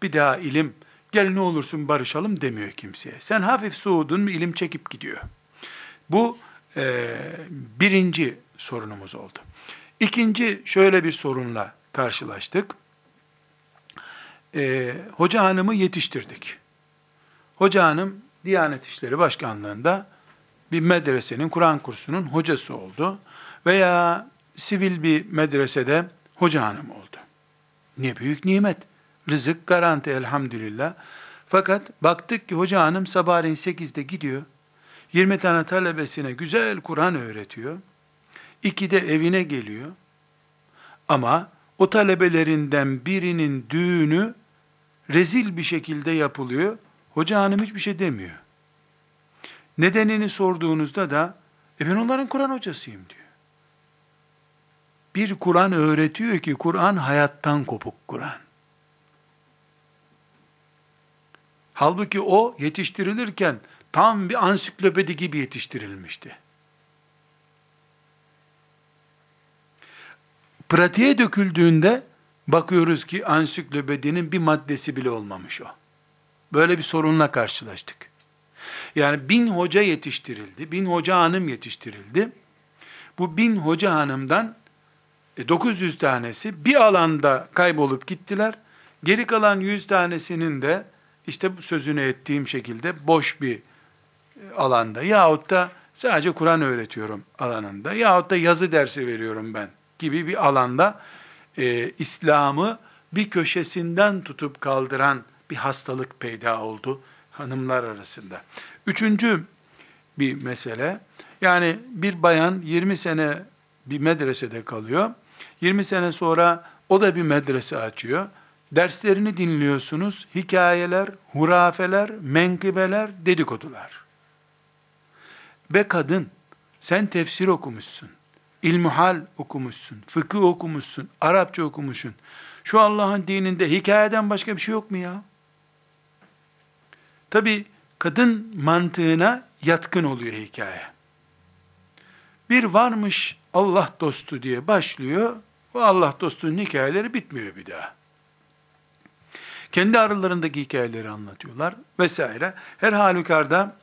bir daha ilim gel ne olursun barışalım demiyor kimseye. Sen hafif soğudun mu ilim çekip gidiyor. Bu e, birinci sorunumuz oldu. İkinci şöyle bir sorunla karşılaştık. E, hoca hanımı yetiştirdik. Hoca hanım Diyanet İşleri Başkanlığı'nda bir medresenin, Kur'an kursunun hocası oldu. Veya sivil bir medresede hoca hanım oldu. Ne büyük nimet. Rızık garanti elhamdülillah. Fakat baktık ki hoca hanım sabahleyin 8'de gidiyor. 20 tane talebesine güzel Kur'an öğretiyor. İki de evine geliyor. Ama o talebelerinden birinin düğünü rezil bir şekilde yapılıyor. Hoca hanım hiçbir şey demiyor. Nedenini sorduğunuzda da e ben onların Kur'an hocasıyım diyor. Bir Kur'an öğretiyor ki Kur'an hayattan kopuk Kur'an. Halbuki o yetiştirilirken tam bir ansiklopedi gibi yetiştirilmişti. Pratiğe döküldüğünde bakıyoruz ki ansiklopedinin bir maddesi bile olmamış o. Böyle bir sorunla karşılaştık. Yani bin hoca yetiştirildi, bin hoca hanım yetiştirildi. Bu bin hoca hanımdan 900 e, tanesi bir alanda kaybolup gittiler. Geri kalan 100 tanesinin de işte sözünü ettiğim şekilde boş bir e, alanda yahut da sadece Kur'an öğretiyorum alanında yahut da yazı dersi veriyorum ben gibi bir alanda e, İslam'ı bir köşesinden tutup kaldıran bir hastalık peyda oldu hanımlar arasında. Üçüncü bir mesele, yani bir bayan 20 sene bir medresede kalıyor, 20 sene sonra o da bir medrese açıyor, Derslerini dinliyorsunuz. Hikayeler, hurafeler, menkıbeler, dedikodular. Be kadın, sen tefsir okumuşsun. İlmuhal okumuşsun, fıkıh okumuşsun, Arapça okumuşsun. Şu Allah'ın dininde hikayeden başka bir şey yok mu ya? Tabi kadın mantığına yatkın oluyor hikaye. Bir varmış Allah dostu diye başlıyor. O Allah dostunun hikayeleri bitmiyor bir daha. Kendi aralarındaki hikayeleri anlatıyorlar vesaire. Her halükarda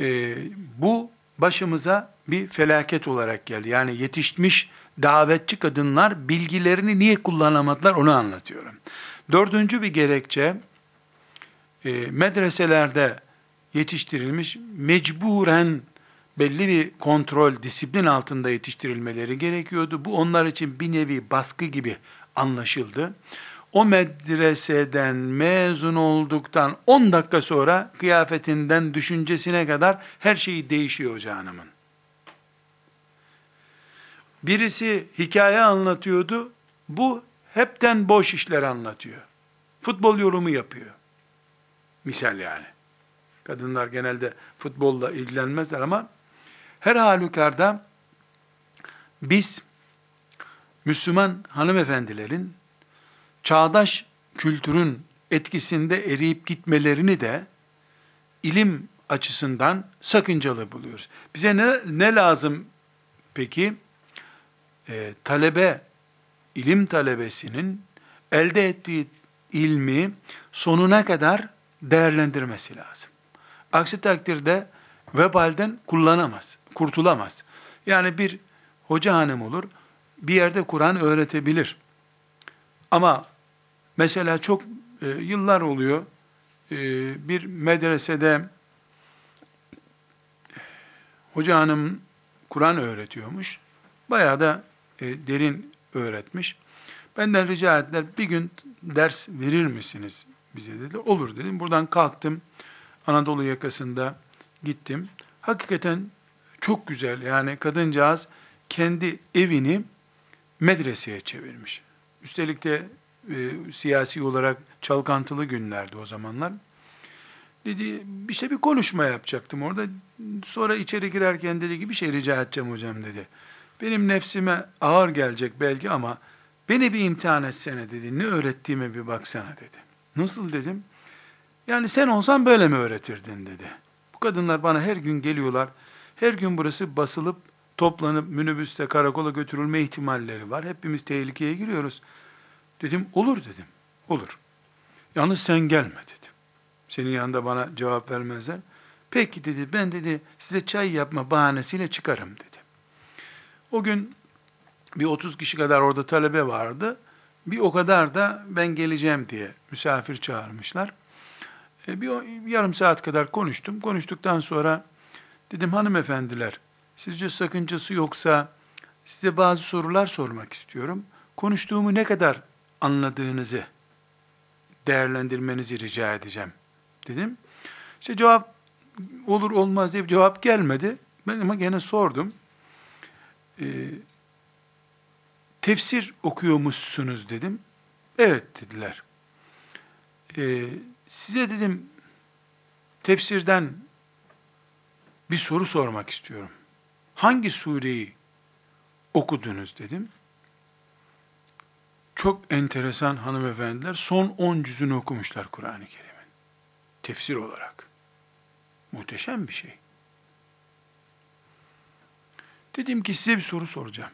e, bu başımıza bir felaket olarak geldi. Yani yetişmiş davetçi kadınlar bilgilerini niye kullanamadılar onu anlatıyorum. Dördüncü bir gerekçe, e, medreselerde yetiştirilmiş mecburen belli bir kontrol, disiplin altında yetiştirilmeleri gerekiyordu. Bu onlar için bir nevi baskı gibi anlaşıldı. O medreseden mezun olduktan 10 dakika sonra kıyafetinden düşüncesine kadar her şeyi değişiyor hoca hanımın. Birisi hikaye anlatıyordu. Bu hepten boş işler anlatıyor. Futbol yorumu yapıyor. Misal yani. Kadınlar genelde futbolla ilgilenmezler ama her halükarda biz Müslüman hanımefendilerin çağdaş kültürün etkisinde eriyip gitmelerini de ilim açısından sakıncalı buluyoruz. Bize ne, ne lazım peki? Ee, talebe, ilim talebesinin elde ettiği ilmi sonuna kadar değerlendirmesi lazım. Aksi takdirde vebalden kullanamaz, kurtulamaz. Yani bir hoca hanım olur, bir yerde Kur'an öğretebilir. Ama mesela çok e, yıllar oluyor, e, bir medresede hoca hanım Kur'an öğretiyormuş. Bayağı da e, derin öğretmiş. Benden rica ettiler, bir gün ders verir misiniz bize dedi. Olur dedim. Buradan kalktım. Anadolu yakasında gittim. Hakikaten çok güzel. Yani kadıncağız kendi evini medreseye çevirmiş. Üstelik de e, siyasi olarak çalkantılı günlerdi o zamanlar. Dedi işte bir konuşma yapacaktım orada. Sonra içeri girerken dedi ki bir şey rica edeceğim hocam dedi. Benim nefsime ağır gelecek belki ama beni bir imtihan etsene dedi. Ne öğrettiğime bir baksana dedi. Nasıl dedim. Yani sen olsan böyle mi öğretirdin dedi. Bu kadınlar bana her gün geliyorlar. Her gün burası basılıp toplanıp minibüste karakola götürülme ihtimalleri var. Hepimiz tehlikeye giriyoruz. Dedim olur dedim. Olur. Yalnız sen gelme dedim. Senin yanında bana cevap vermezler. Peki dedi ben dedi size çay yapma bahanesiyle çıkarım dedi. O gün bir 30 kişi kadar orada talebe vardı. Bir o kadar da ben geleceğim diye misafir çağırmışlar. E, bir yarım saat kadar konuştum. Konuştuktan sonra dedim hanımefendiler sizce sakıncası yoksa size bazı sorular sormak istiyorum. Konuştuğumu ne kadar anladığınızı değerlendirmenizi rica edeceğim dedim. İşte cevap olur olmaz diye bir cevap gelmedi. Ben ama gene sordum. Ee, tefsir okuyormuşsunuz dedim. Evet dediler. Ee, size dedim tefsirden bir soru sormak istiyorum. Hangi sureyi okudunuz dedim. Çok enteresan hanımefendiler son 10 cüzünü okumuşlar Kur'an-ı Kerim'in. Tefsir olarak. Muhteşem bir şey. Dedim ki size bir soru soracağım.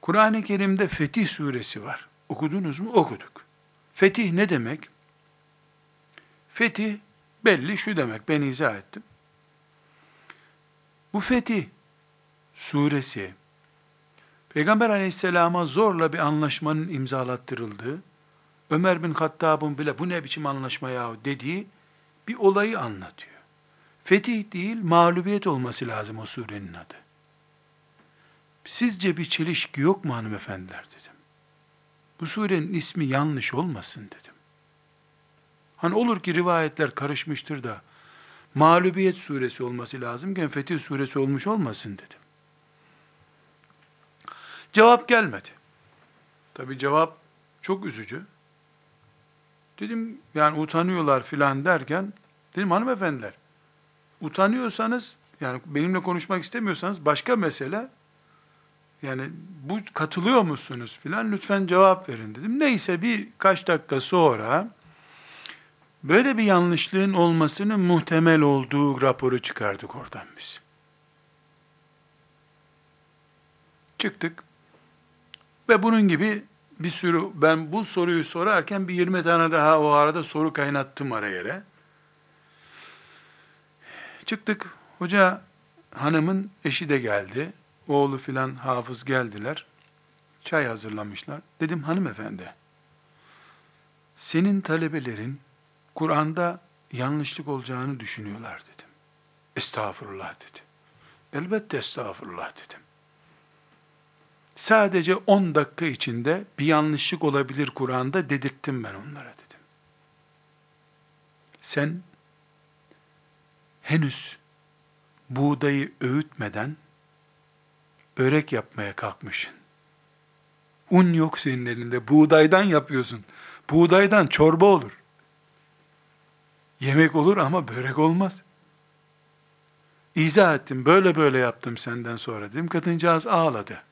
Kur'an-ı Kerim'de Fetih suresi var. Okudunuz mu? Okuduk. Fetih ne demek? Fetih belli şu demek. Ben izah ettim. Bu Fetih suresi Peygamber aleyhisselama zorla bir anlaşmanın imzalattırıldığı, Ömer bin Hattab'ın bile bu ne biçim anlaşma ya dediği bir olayı anlatıyor. Fetih değil, mağlubiyet olması lazım o surenin adı. Sizce bir çelişki yok mu hanımefendiler dedim. Bu surenin ismi yanlış olmasın dedim. Hani olur ki rivayetler karışmıştır da, mağlubiyet suresi olması lazımken Fetih suresi olmuş olmasın dedim. Cevap gelmedi. Tabi cevap Çok üzücü. Dedim yani utanıyorlar filan derken dedim hanımefendiler utanıyorsanız yani benimle konuşmak istemiyorsanız başka mesele yani bu katılıyor musunuz filan lütfen cevap verin dedim. Neyse bir kaç dakika sonra böyle bir yanlışlığın olmasının muhtemel olduğu raporu çıkardık oradan biz. Çıktık ve bunun gibi bir sürü ben bu soruyu sorarken bir 20 tane daha o arada soru kaynattım ara yere. Çıktık. Hoca hanımın eşi de geldi. Oğlu filan hafız geldiler. Çay hazırlamışlar. Dedim hanımefendi, senin talebelerin Kur'an'da yanlışlık olacağını düşünüyorlar dedim. Estağfurullah dedi. Elbette estağfurullah dedim. Sadece 10 dakika içinde bir yanlışlık olabilir Kur'an'da dedirttim ben onlara dedim. Sen henüz buğdayı öğütmeden börek yapmaya kalkmışsın. Un yok senin elinde. Buğdaydan yapıyorsun. Buğdaydan çorba olur. Yemek olur ama börek olmaz. İzah ettim. Böyle böyle yaptım senden sonra dedim. Kadıncağız ağladı.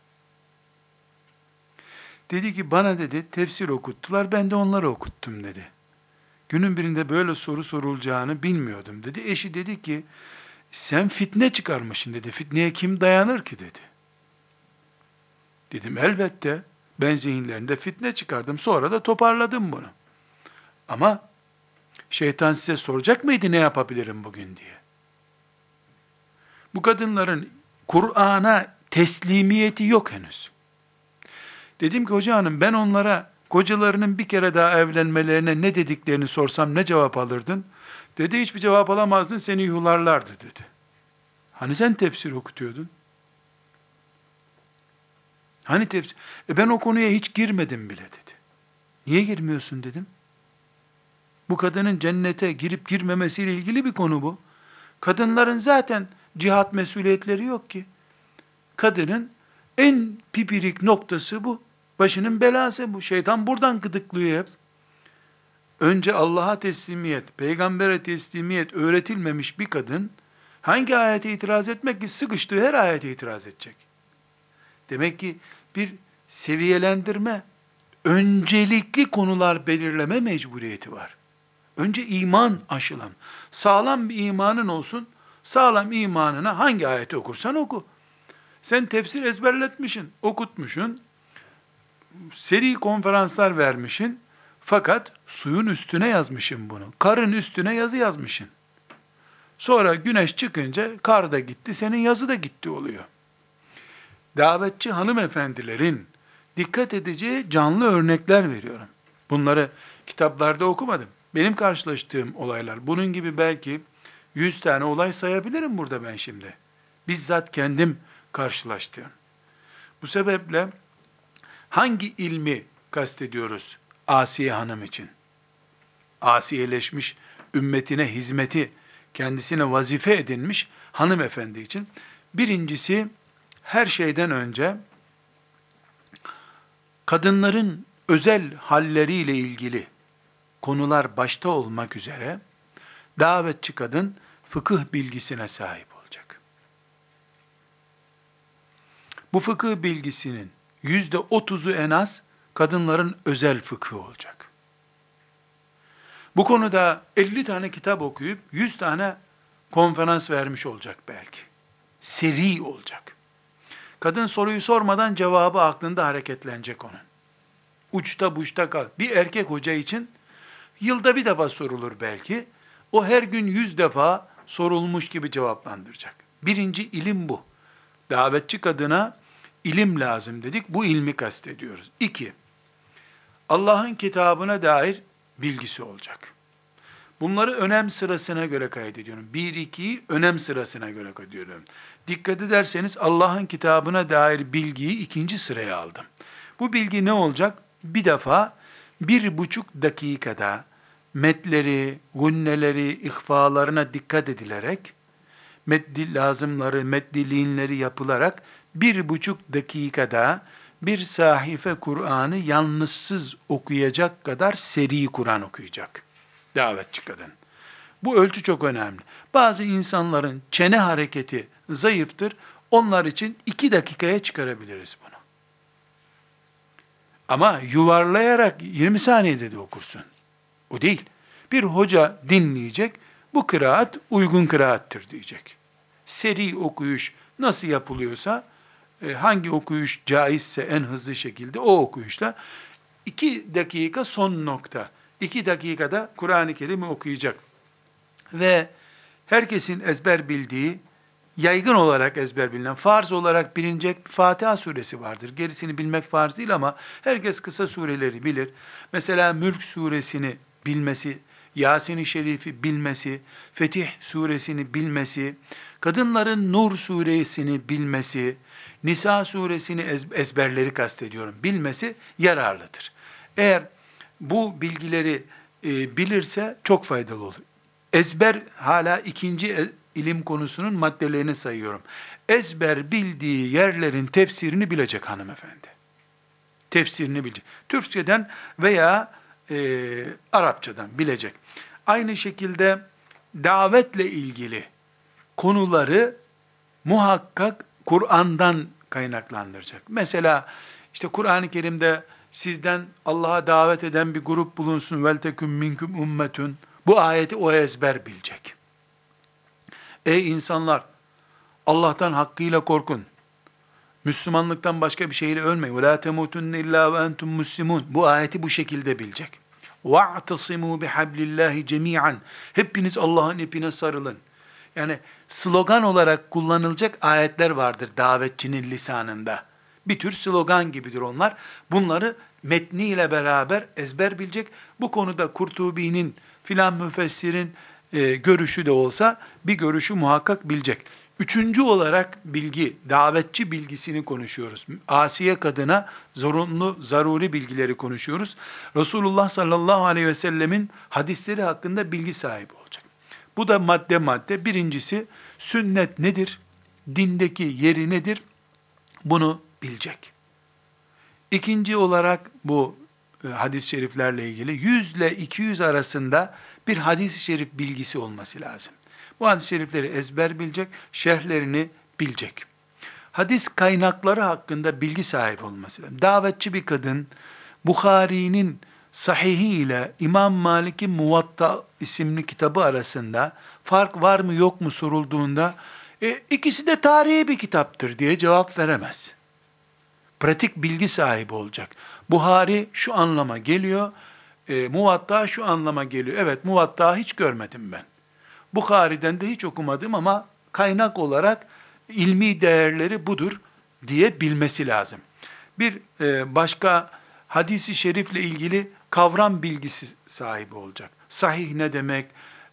Dedi ki bana dedi tefsir okuttular. Ben de onları okuttum dedi. Günün birinde böyle soru sorulacağını bilmiyordum dedi. Eşi dedi ki sen fitne çıkarmışsın dedi. Fitneye kim dayanır ki dedi. Dedim elbette ben zihinlerinde fitne çıkardım. Sonra da toparladım bunu. Ama şeytan size soracak mıydı ne yapabilirim bugün diye. Bu kadınların Kur'an'a teslimiyeti yok henüz. Dedim ki hoca hanım ben onlara kocalarının bir kere daha evlenmelerine ne dediklerini sorsam ne cevap alırdın? Dedi hiçbir cevap alamazdın seni yuhlarlardı dedi. Hani sen tefsir okutuyordun? Hani tefsir? E ben o konuya hiç girmedim bile dedi. Niye girmiyorsun dedim. Bu kadının cennete girip girmemesiyle ilgili bir konu bu. Kadınların zaten cihat mesuliyetleri yok ki. Kadının en pipirik noktası bu. Başının belası bu. Şeytan buradan gıdıklıyor hep. Önce Allah'a teslimiyet, peygambere teslimiyet öğretilmemiş bir kadın, hangi ayete itiraz etmek ki? Sıkıştığı her ayete itiraz edecek. Demek ki bir seviyelendirme, öncelikli konular belirleme mecburiyeti var. Önce iman aşılan. Sağlam bir imanın olsun, sağlam imanına hangi ayeti okursan oku. Sen tefsir ezberletmişsin, okutmuşsun, seri konferanslar vermişsin, fakat suyun üstüne yazmışım bunu. Karın üstüne yazı yazmışsın. Sonra güneş çıkınca kar da gitti, senin yazı da gitti oluyor. Davetçi hanımefendilerin dikkat edeceği canlı örnekler veriyorum. Bunları kitaplarda okumadım. Benim karşılaştığım olaylar. Bunun gibi belki yüz tane olay sayabilirim burada ben şimdi. Bizzat kendim karşılaştığım. Bu sebeple hangi ilmi kastediyoruz Asiye Hanım için? Asiyeleşmiş, ümmetine hizmeti kendisine vazife edinmiş hanımefendi için. Birincisi her şeyden önce kadınların özel halleriyle ilgili konular başta olmak üzere davetçi kadın fıkıh bilgisine sahip olacak. Bu fıkıh bilgisinin yüzde otuzu en az kadınların özel fıkhı olacak. Bu konuda 50 tane kitap okuyup 100 tane konferans vermiş olacak belki. Seri olacak. Kadın soruyu sormadan cevabı aklında hareketlenecek onun. Uçta buçta kal. Bir erkek hoca için yılda bir defa sorulur belki. O her gün yüz defa sorulmuş gibi cevaplandıracak. Birinci ilim bu. Davetçi kadına ilim lazım dedik. Bu ilmi kastediyoruz. İki, Allah'ın kitabına dair bilgisi olacak. Bunları önem sırasına göre kaydediyorum. Bir, ikiyi önem sırasına göre kaydediyorum. Dikkat ederseniz Allah'ın kitabına dair bilgiyi ikinci sıraya aldım. Bu bilgi ne olacak? Bir defa bir buçuk dakikada metleri, gunneleri, ihfalarına dikkat edilerek, meddi lazımları, meddiliğinleri yapılarak bir buçuk dakikada bir sahife Kur'an'ı yalnızsız okuyacak kadar seri Kur'an okuyacak. Davetçi kadın. Bu ölçü çok önemli. Bazı insanların çene hareketi zayıftır. Onlar için iki dakikaya çıkarabiliriz bunu. Ama yuvarlayarak 20 saniyede de okursun. O değil. Bir hoca dinleyecek, bu kıraat uygun kıraattır diyecek. Seri okuyuş nasıl yapılıyorsa, hangi okuyuş caizse en hızlı şekilde o okuyuşla, iki dakika son nokta. İki dakikada Kur'an-ı Kerim'i okuyacak. Ve herkesin ezber bildiği, yaygın olarak ezber bilinen, farz olarak bilinecek Fatiha suresi vardır. Gerisini bilmek farz değil ama herkes kısa sureleri bilir. Mesela Mülk suresini bilmesi, Yasin-i Şerif'i bilmesi, Fetih suresini bilmesi, kadınların Nur suresini bilmesi, Nisa suresini ezberleri kastediyorum, bilmesi yararlıdır. Eğer bu bilgileri e, bilirse çok faydalı olur. Ezber hala ikinci e, ilim konusunun maddelerini sayıyorum. Ezber bildiği yerlerin tefsirini bilecek hanımefendi. Tefsirini bilecek. Türkçeden veya e, Arapçadan bilecek. Aynı şekilde davetle ilgili konuları muhakkak Kur'an'dan kaynaklandıracak. Mesela işte Kur'an-ı Kerim'de sizden Allah'a davet eden bir grup bulunsun vel teküm minkum ummetun. Bu ayeti o ezber bilecek. Ey insanlar Allah'tan hakkıyla korkun. Müslümanlıktan başka bir şeyle ölmeyin. وَلَا تَمُوتُنَّ اِلَّا وَاَنْتُمْ مُسْلِمُونَ Bu ayeti bu şekilde bilecek. وَاَعْتَصِمُوا بِحَبْلِ اللّٰهِ جَمِيعًا Hepiniz Allah'ın ipine sarılın. Yani slogan olarak kullanılacak ayetler vardır davetçinin lisanında. Bir tür slogan gibidir onlar. Bunları metniyle beraber ezber bilecek. Bu konuda Kurtubi'nin filan müfessirin e, görüşü de olsa bir görüşü muhakkak bilecek. Üçüncü olarak bilgi, davetçi bilgisini konuşuyoruz. Asiye kadına zorunlu, zaruri bilgileri konuşuyoruz. Resulullah sallallahu aleyhi ve sellemin hadisleri hakkında bilgi sahibi olacak. Bu da madde madde. Birincisi sünnet nedir? Dindeki yeri nedir? Bunu bilecek. İkinci olarak bu e, hadis-i şeriflerle ilgili 100 ile 200 arasında bir hadis-i şerif bilgisi olması lazım. Bu hadis-i şerifleri ezber bilecek, şerhlerini bilecek. Hadis kaynakları hakkında bilgi sahibi olması lazım. Davetçi bir kadın, Bukhari'nin sahihi ile İmam Malik'in Muvatta isimli kitabı arasında fark var mı yok mu sorulduğunda e, ikisi de tarihi bir kitaptır diye cevap veremez. Pratik bilgi sahibi olacak. Buhari şu anlama geliyor, e, Muvatta şu anlama geliyor. Evet Muvatta hiç görmedim ben. Bukhari'den de hiç okumadım ama kaynak olarak ilmi değerleri budur diye bilmesi lazım. Bir e, başka hadisi şerifle ilgili kavram bilgisi sahibi olacak. Sahih ne demek,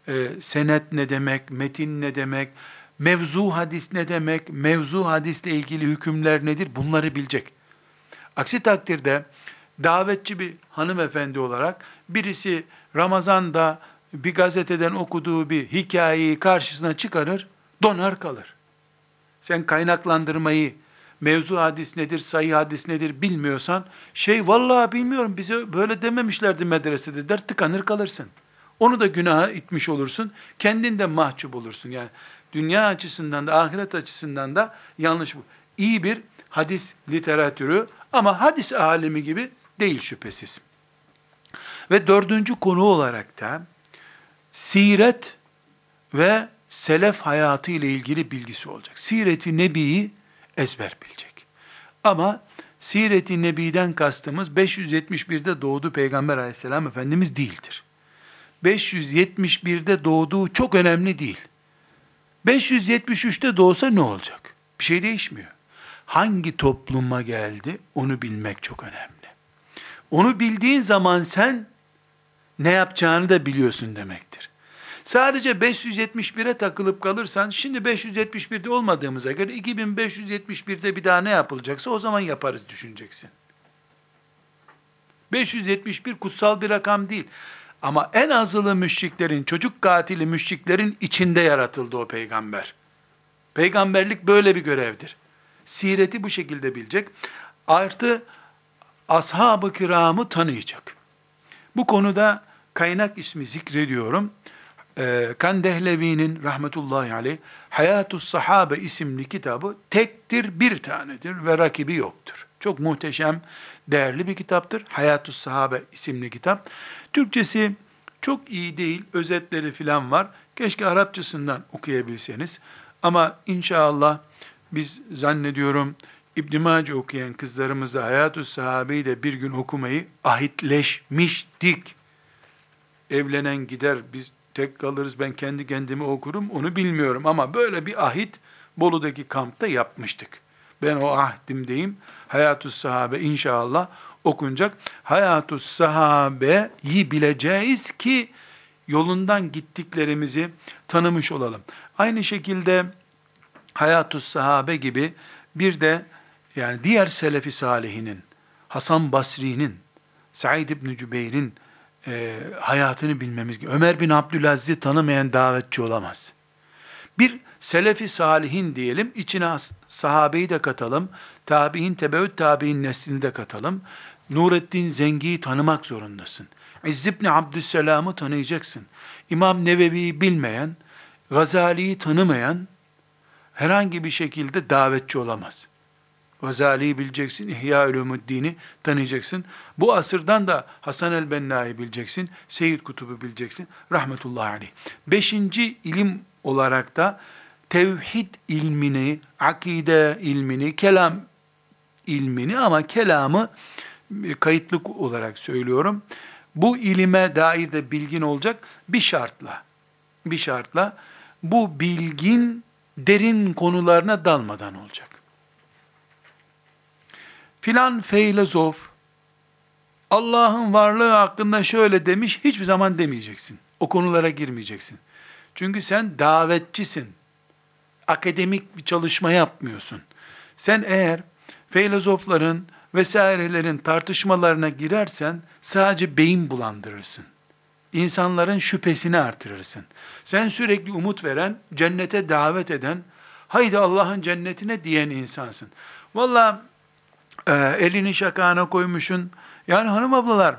e, senet ne demek, metin ne demek, mevzu hadis ne demek, mevzu hadisle ilgili hükümler nedir bunları bilecek. Aksi takdirde davetçi bir hanımefendi olarak birisi Ramazan'da bir gazeteden okuduğu bir hikayeyi karşısına çıkarır, donar kalır. Sen kaynaklandırmayı, mevzu hadis nedir, sayı hadis nedir bilmiyorsan, şey vallahi bilmiyorum bize böyle dememişlerdi medresede der, tıkanır kalırsın. Onu da günaha itmiş olursun, kendin de mahcup olursun. Yani dünya açısından da ahiret açısından da yanlış bu. İyi bir hadis literatürü ama hadis alemi gibi değil şüphesiz. Ve dördüncü konu olarak da siret ve selef hayatı ile ilgili bilgisi olacak. Siret-i Nebi'yi ezber bilecek. Ama Siret-i Nebi'den kastımız 571'de doğdu Peygamber aleyhisselam Efendimiz değildir. 571'de doğduğu çok önemli değil. 573'te doğsa ne olacak? Bir şey değişmiyor. Hangi topluma geldi onu bilmek çok önemli. Onu bildiğin zaman sen ne yapacağını da biliyorsun demektir. Sadece 571'e takılıp kalırsan, şimdi 571'de olmadığımıza göre 2571'de bir daha ne yapılacaksa o zaman yaparız düşüneceksin. 571 kutsal bir rakam değil. Ama en azılı müşriklerin, çocuk katili müşriklerin içinde yaratıldı o peygamber. Peygamberlik böyle bir görevdir. Sireti bu şekilde bilecek. Artı ashab-ı kiramı tanıyacak. Bu konuda kaynak ismi zikrediyorum. Ee, Kandehlevi'nin rahmetullahi aleyh Hayatus Sahabe isimli kitabı tektir, bir tanedir ve rakibi yoktur. Çok muhteşem, değerli bir kitaptır. Hayatus Sahabe isimli kitap. Türkçesi çok iyi değil, özetleri filan var. Keşke Arapçasından okuyabilseniz. Ama inşallah biz zannediyorum İbn Mace okuyan kızlarımızla Hayatü Sahabe'yi de bir gün okumayı ahitleşmiştik. Evlenen gider, biz tek kalırız, ben kendi kendimi okurum, onu bilmiyorum. Ama böyle bir ahit Bolu'daki kampta yapmıştık. Ben o ahdimdeyim. Hayatü Sahabe inşallah okunacak. Hayatü Sahabe'yi bileceğiz ki yolundan gittiklerimizi tanımış olalım. Aynı şekilde Hayatü Sahabe gibi bir de yani diğer selefi salihinin, Hasan Basri'nin, Said İbni Cübeyr'in e, hayatını bilmemiz gerekiyor. Ömer bin Abdülaziz'i tanımayan davetçi olamaz. Bir selefi salihin diyelim, içine sahabeyi de katalım, tabi'in, tebeüt tabi'in neslini de katalım. Nurettin Zengi'yi tanımak zorundasın. İzz ibn Abdüsselam'ı tanıyacaksın. İmam Nevevi'yi bilmeyen, Gazali'yi tanımayan herhangi bir şekilde davetçi olamaz. Gazali'yi bileceksin, İhya Ulumuddin'i tanıyacaksın. Bu asırdan da Hasan el-Benna'yı bileceksin, Seyyid Kutub'u bileceksin. Rahmetullahi aleyh. Beşinci ilim olarak da tevhid ilmini, akide ilmini, kelam ilmini ama kelamı e, kayıtlık olarak söylüyorum. Bu ilime dair de bilgin olacak bir şartla. Bir şartla bu bilgin derin konularına dalmadan olacak. Filan filozof Allah'ın varlığı hakkında şöyle demiş hiçbir zaman demeyeceksin. O konulara girmeyeceksin. Çünkü sen davetçisin. Akademik bir çalışma yapmıyorsun. Sen eğer filozofların vesairelerin tartışmalarına girersen sadece beyin bulandırırsın. İnsanların şüphesini artırırsın. Sen sürekli umut veren, cennete davet eden, haydi Allah'ın cennetine diyen insansın. Valla e, elini şakağına koymuşun. Yani hanım ablalar,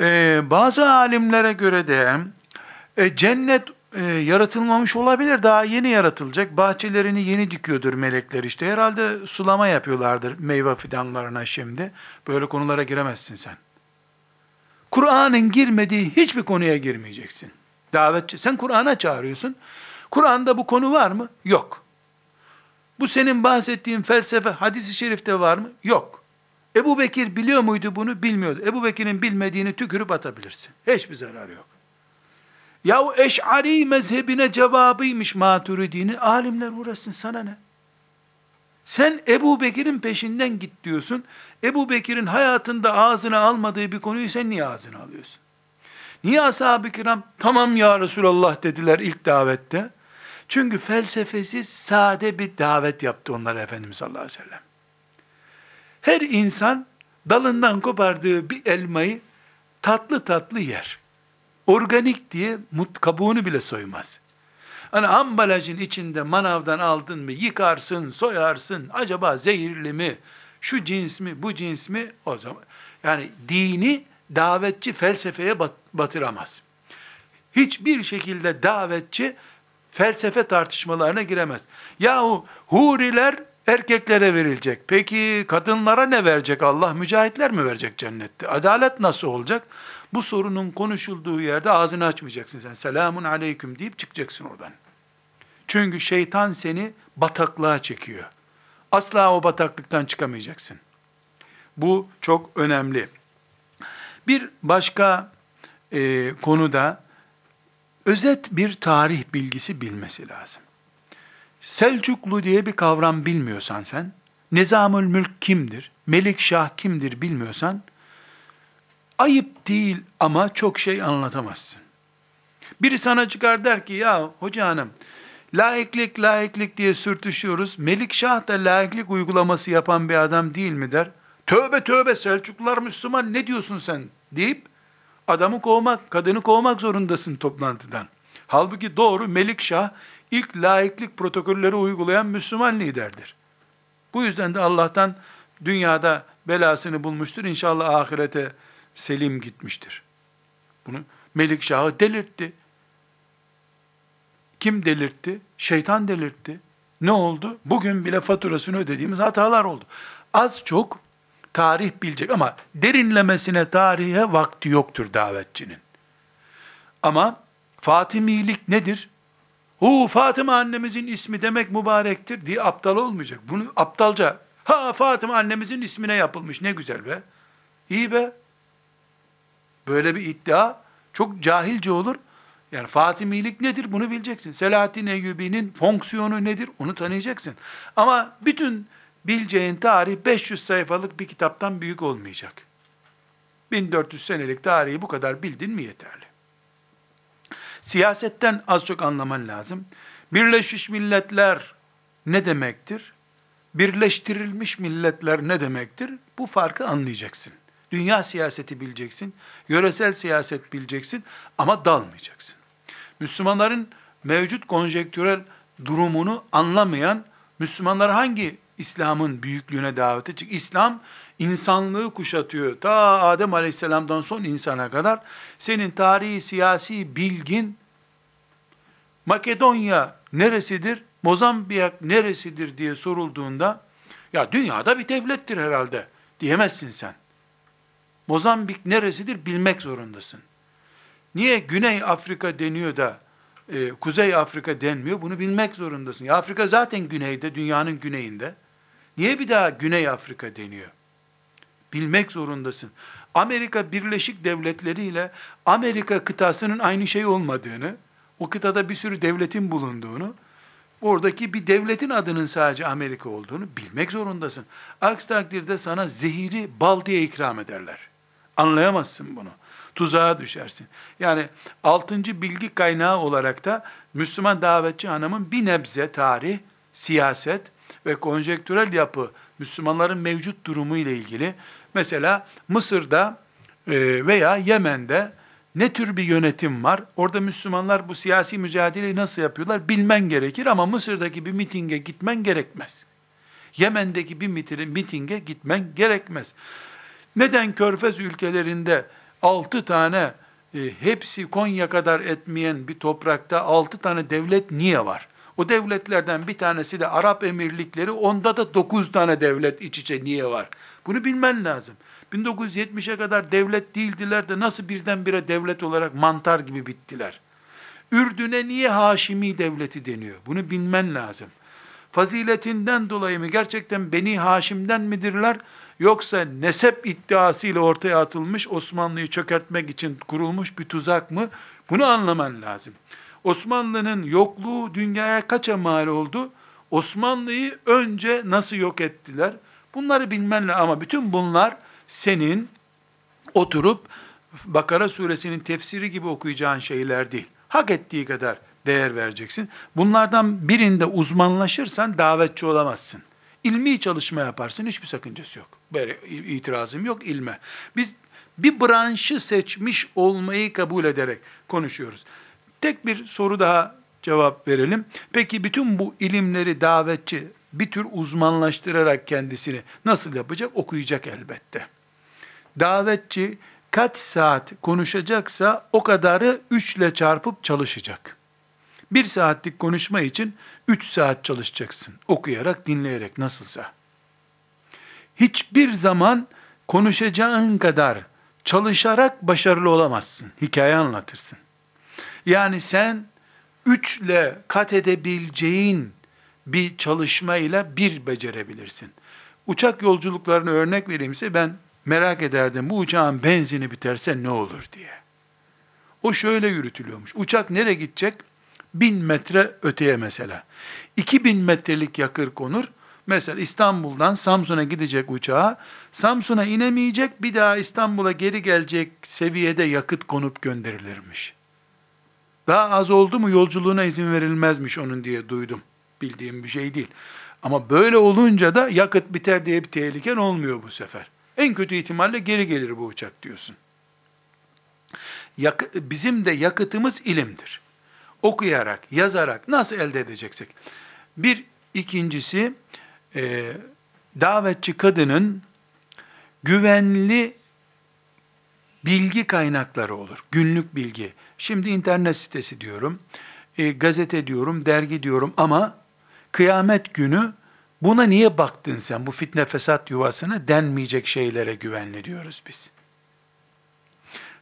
e, bazı alimlere göre de e, cennet e, yaratılmamış olabilir. Daha yeni yaratılacak. Bahçelerini yeni dikiyordur melekler işte. Herhalde sulama yapıyorlardır meyve fidanlarına şimdi. Böyle konulara giremezsin sen. Kur'an'ın girmediği hiçbir konuya girmeyeceksin. Davetçi. Sen Kur'an'a çağırıyorsun. Kur'an'da bu konu var mı? Yok. Bu senin bahsettiğin felsefe hadisi şerifte var mı? Yok. Ebu Bekir biliyor muydu bunu? Bilmiyordu. Ebu Bekir'in bilmediğini tükürüp atabilirsin. Hiçbir zararı yok. Ya o eş'ari mezhebine cevabıymış maturidiğinin alimler uğraşsın sana ne? Sen Ebu Bekir'in peşinden git diyorsun. Ebu Bekir'in hayatında ağzına almadığı bir konuyu sen niye ağzına alıyorsun? Niye ashab-ı kiram tamam ya Resulallah dediler ilk davette? Çünkü felsefesiz sade bir davet yaptı onlar Efendimiz sallallahu aleyhi ve sellem. Her insan dalından kopardığı bir elmayı tatlı tatlı yer. Organik diye mut, kabuğunu bile soymaz. Hani ambalajın içinde manavdan aldın mı yıkarsın, soyarsın. Acaba zehirli mi? Şu cins mi, bu cins mi? O zaman yani dini davetçi felsefeye bat, batıramaz. Hiçbir şekilde davetçi felsefe tartışmalarına giremez. Yahu huriler erkeklere verilecek. Peki kadınlara ne verecek Allah? Mücahitler mi verecek cennette? Adalet nasıl olacak? Bu sorunun konuşulduğu yerde ağzını açmayacaksın sen. Selamun aleyküm deyip çıkacaksın oradan. Çünkü şeytan seni bataklığa çekiyor. Asla o bataklıktan çıkamayacaksın. Bu çok önemli. Bir başka e, konuda özet bir tarih bilgisi bilmesi lazım. Selçuklu diye bir kavram bilmiyorsan sen, Nizamül Mülk kimdir, Melik Şah kimdir bilmiyorsan, ayıp değil ama çok şey anlatamazsın. Biri sana çıkar der ki, ya hoca hanım, laiklik laiklik diye sürtüşüyoruz, Melik Şah da laiklik uygulaması yapan bir adam değil mi der. Tövbe tövbe Selçuklular Müslüman ne diyorsun sen deyip, adamı kovmak, kadını kovmak zorundasın toplantıdan. Halbuki doğru Melik Şah, ilk laiklik protokolleri uygulayan Müslüman liderdir. Bu yüzden de Allah'tan dünyada belasını bulmuştur. İnşallah ahirete selim gitmiştir. Bunu Melikşah'ı delirtti. Kim delirtti? Şeytan delirtti. Ne oldu? Bugün bile faturasını ödediğimiz hatalar oldu. Az çok tarih bilecek ama derinlemesine tarihe vakti yoktur davetçinin. Ama Fatimilik nedir? Hu Fatıma annemizin ismi demek mübarektir diye aptal olmayacak. Bunu aptalca ha Fatıma annemizin ismine yapılmış ne güzel be. İyi be. Böyle bir iddia çok cahilce olur. Yani Fatimilik nedir bunu bileceksin. Selahattin Eyyubi'nin fonksiyonu nedir onu tanıyacaksın. Ama bütün bileceğin tarih 500 sayfalık bir kitaptan büyük olmayacak. 1400 senelik tarihi bu kadar bildin mi yeterli. Siyasetten az çok anlaman lazım. Birleşmiş Milletler ne demektir? Birleştirilmiş milletler ne demektir? Bu farkı anlayacaksın. Dünya siyaseti bileceksin, yöresel siyaset bileceksin ama dalmayacaksın. Müslümanların mevcut konjektürel durumunu anlamayan Müslümanlar hangi İslam'ın büyüklüğüne davet edecek? İslam insanlığı kuşatıyor. Ta Adem Aleyhisselam'dan son insana kadar senin tarihi siyasi bilgin Makedonya neresidir? Mozambik neresidir diye sorulduğunda ya dünyada bir devlettir herhalde diyemezsin sen. Mozambik neresidir bilmek zorundasın. Niye Güney Afrika deniyor da e, Kuzey Afrika denmiyor? Bunu bilmek zorundasın. Ya Afrika zaten güneyde, dünyanın güneyinde. Niye bir daha Güney Afrika deniyor? Bilmek zorundasın. Amerika Birleşik Devletleri ile Amerika kıtasının aynı şey olmadığını, o kıtada bir sürü devletin bulunduğunu, oradaki bir devletin adının sadece Amerika olduğunu bilmek zorundasın. Aksi takdirde sana zehiri bal diye ikram ederler. Anlayamazsın bunu. Tuzağa düşersin. Yani altıncı bilgi kaynağı olarak da Müslüman davetçi hanımın bir nebze tarih, siyaset ve konjektürel yapı, Müslümanların mevcut durumu ile ilgili, mesela Mısır'da e, veya Yemen'de ne tür bir yönetim var? Orada Müslümanlar bu siyasi mücadeleyi nasıl yapıyorlar? Bilmen gerekir ama Mısır'daki bir mitinge gitmen gerekmez. Yemen'deki bir mitinge gitmen gerekmez. Neden Körfez ülkelerinde altı tane e, hepsi Konya kadar etmeyen bir toprakta altı tane devlet niye var? O devletlerden bir tanesi de Arap Emirlikleri, onda da dokuz tane devlet iç içe niye var? Bunu bilmen lazım. 1970'e kadar devlet değildiler de nasıl birdenbire devlet olarak mantar gibi bittiler? Ürdün'e niye Haşimi devleti deniyor? Bunu bilmen lazım. Faziletinden dolayı mı gerçekten Beni Haşim'den midirler? Yoksa nesep iddiasıyla ortaya atılmış Osmanlı'yı çökertmek için kurulmuş bir tuzak mı? Bunu anlaman lazım. Osmanlı'nın yokluğu dünyaya kaça mal oldu? Osmanlı'yı önce nasıl yok ettiler? Bunları bilmenle ama bütün bunlar senin oturup Bakara suresinin tefsiri gibi okuyacağın şeyler değil. Hak ettiği kadar değer vereceksin. Bunlardan birinde uzmanlaşırsan davetçi olamazsın. İlmi çalışma yaparsın, hiçbir sakıncası yok. Böyle itirazım yok ilme. Biz bir branşı seçmiş olmayı kabul ederek konuşuyoruz. Tek bir soru daha cevap verelim. Peki bütün bu ilimleri davetçi bir tür uzmanlaştırarak kendisini nasıl yapacak? Okuyacak elbette. Davetçi kaç saat konuşacaksa o kadarı üçle çarpıp çalışacak. Bir saatlik konuşma için üç saat çalışacaksın. Okuyarak, dinleyerek nasılsa. Hiçbir zaman konuşacağın kadar çalışarak başarılı olamazsın. Hikaye anlatırsın. Yani sen üçle kat edebileceğin bir çalışmayla bir becerebilirsin. Uçak yolculuklarını örnek vereyimse ben merak ederdim bu uçağın benzini biterse ne olur diye. O şöyle yürütülüyormuş. Uçak nereye gidecek? Bin metre öteye mesela. İki bin metrelik yakır konur. Mesela İstanbul'dan Samsun'a gidecek uçağa, Samsun'a inemeyecek, bir daha İstanbul'a geri gelecek seviyede yakıt konup gönderilirmiş. Daha az oldu mu yolculuğuna izin verilmezmiş onun diye duydum. Bildiğim bir şey değil. Ama böyle olunca da yakıt biter diye bir tehliken olmuyor bu sefer. En kötü ihtimalle geri gelir bu uçak diyorsun. Yak, bizim de yakıtımız ilimdir. Okuyarak, yazarak nasıl elde edeceksek. Bir ikincisi, e, davetçi kadının güvenli bilgi kaynakları olur. Günlük bilgi. Şimdi internet sitesi diyorum, e, gazete diyorum, dergi diyorum ama kıyamet günü buna niye baktın sen bu fitne fesat yuvasına denmeyecek şeylere güvenli diyoruz biz.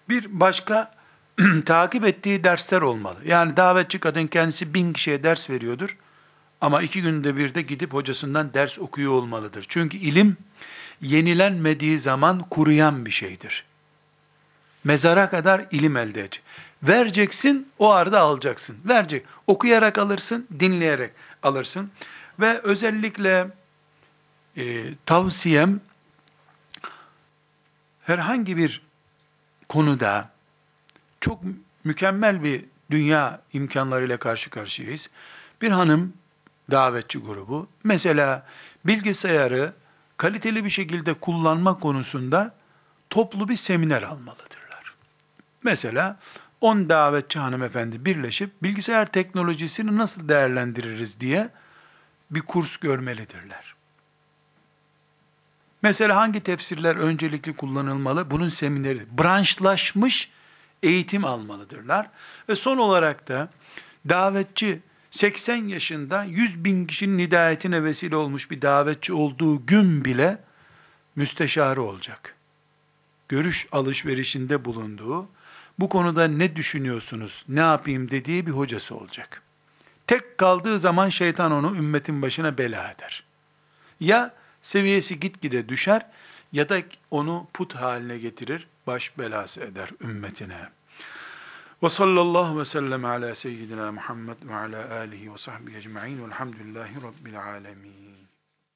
Bir başka takip ettiği dersler olmalı. Yani davetçi kadın kendisi bin kişiye ders veriyordur. Ama iki günde bir de gidip hocasından ders okuyor olmalıdır. Çünkü ilim yenilenmediği zaman kuruyan bir şeydir. Mezara kadar ilim elde edecek. Vereceksin, o arada alacaksın. Verecek. Okuyarak alırsın, dinleyerek alırsın. Ve özellikle e, tavsiyem herhangi bir konuda çok mükemmel bir dünya imkanlarıyla karşı karşıyayız. Bir hanım davetçi grubu mesela bilgisayarı kaliteli bir şekilde kullanma konusunda toplu bir seminer almalıdırlar. Mesela 10 davetçi hanımefendi birleşip bilgisayar teknolojisini nasıl değerlendiririz diye bir kurs görmelidirler. Mesela hangi tefsirler öncelikli kullanılmalı? Bunun semineri, branşlaşmış eğitim almalıdırlar. Ve son olarak da davetçi 80 yaşında 100 bin kişinin hidayetine vesile olmuş bir davetçi olduğu gün bile müsteşarı olacak. Görüş alışverişinde bulunduğu, bu konuda ne düşünüyorsunuz, ne yapayım dediği bir hocası olacak. Tek kaldığı zaman şeytan onu ümmetin başına bela eder. Ya seviyesi gitgide düşer ya da onu put haline getirir, baş belası eder ümmetine. Ve sallallahu ve sellem ala seyyidina Muhammed ve ala alihi ve sahbihi ecma'in velhamdülillahi rabbil alemin.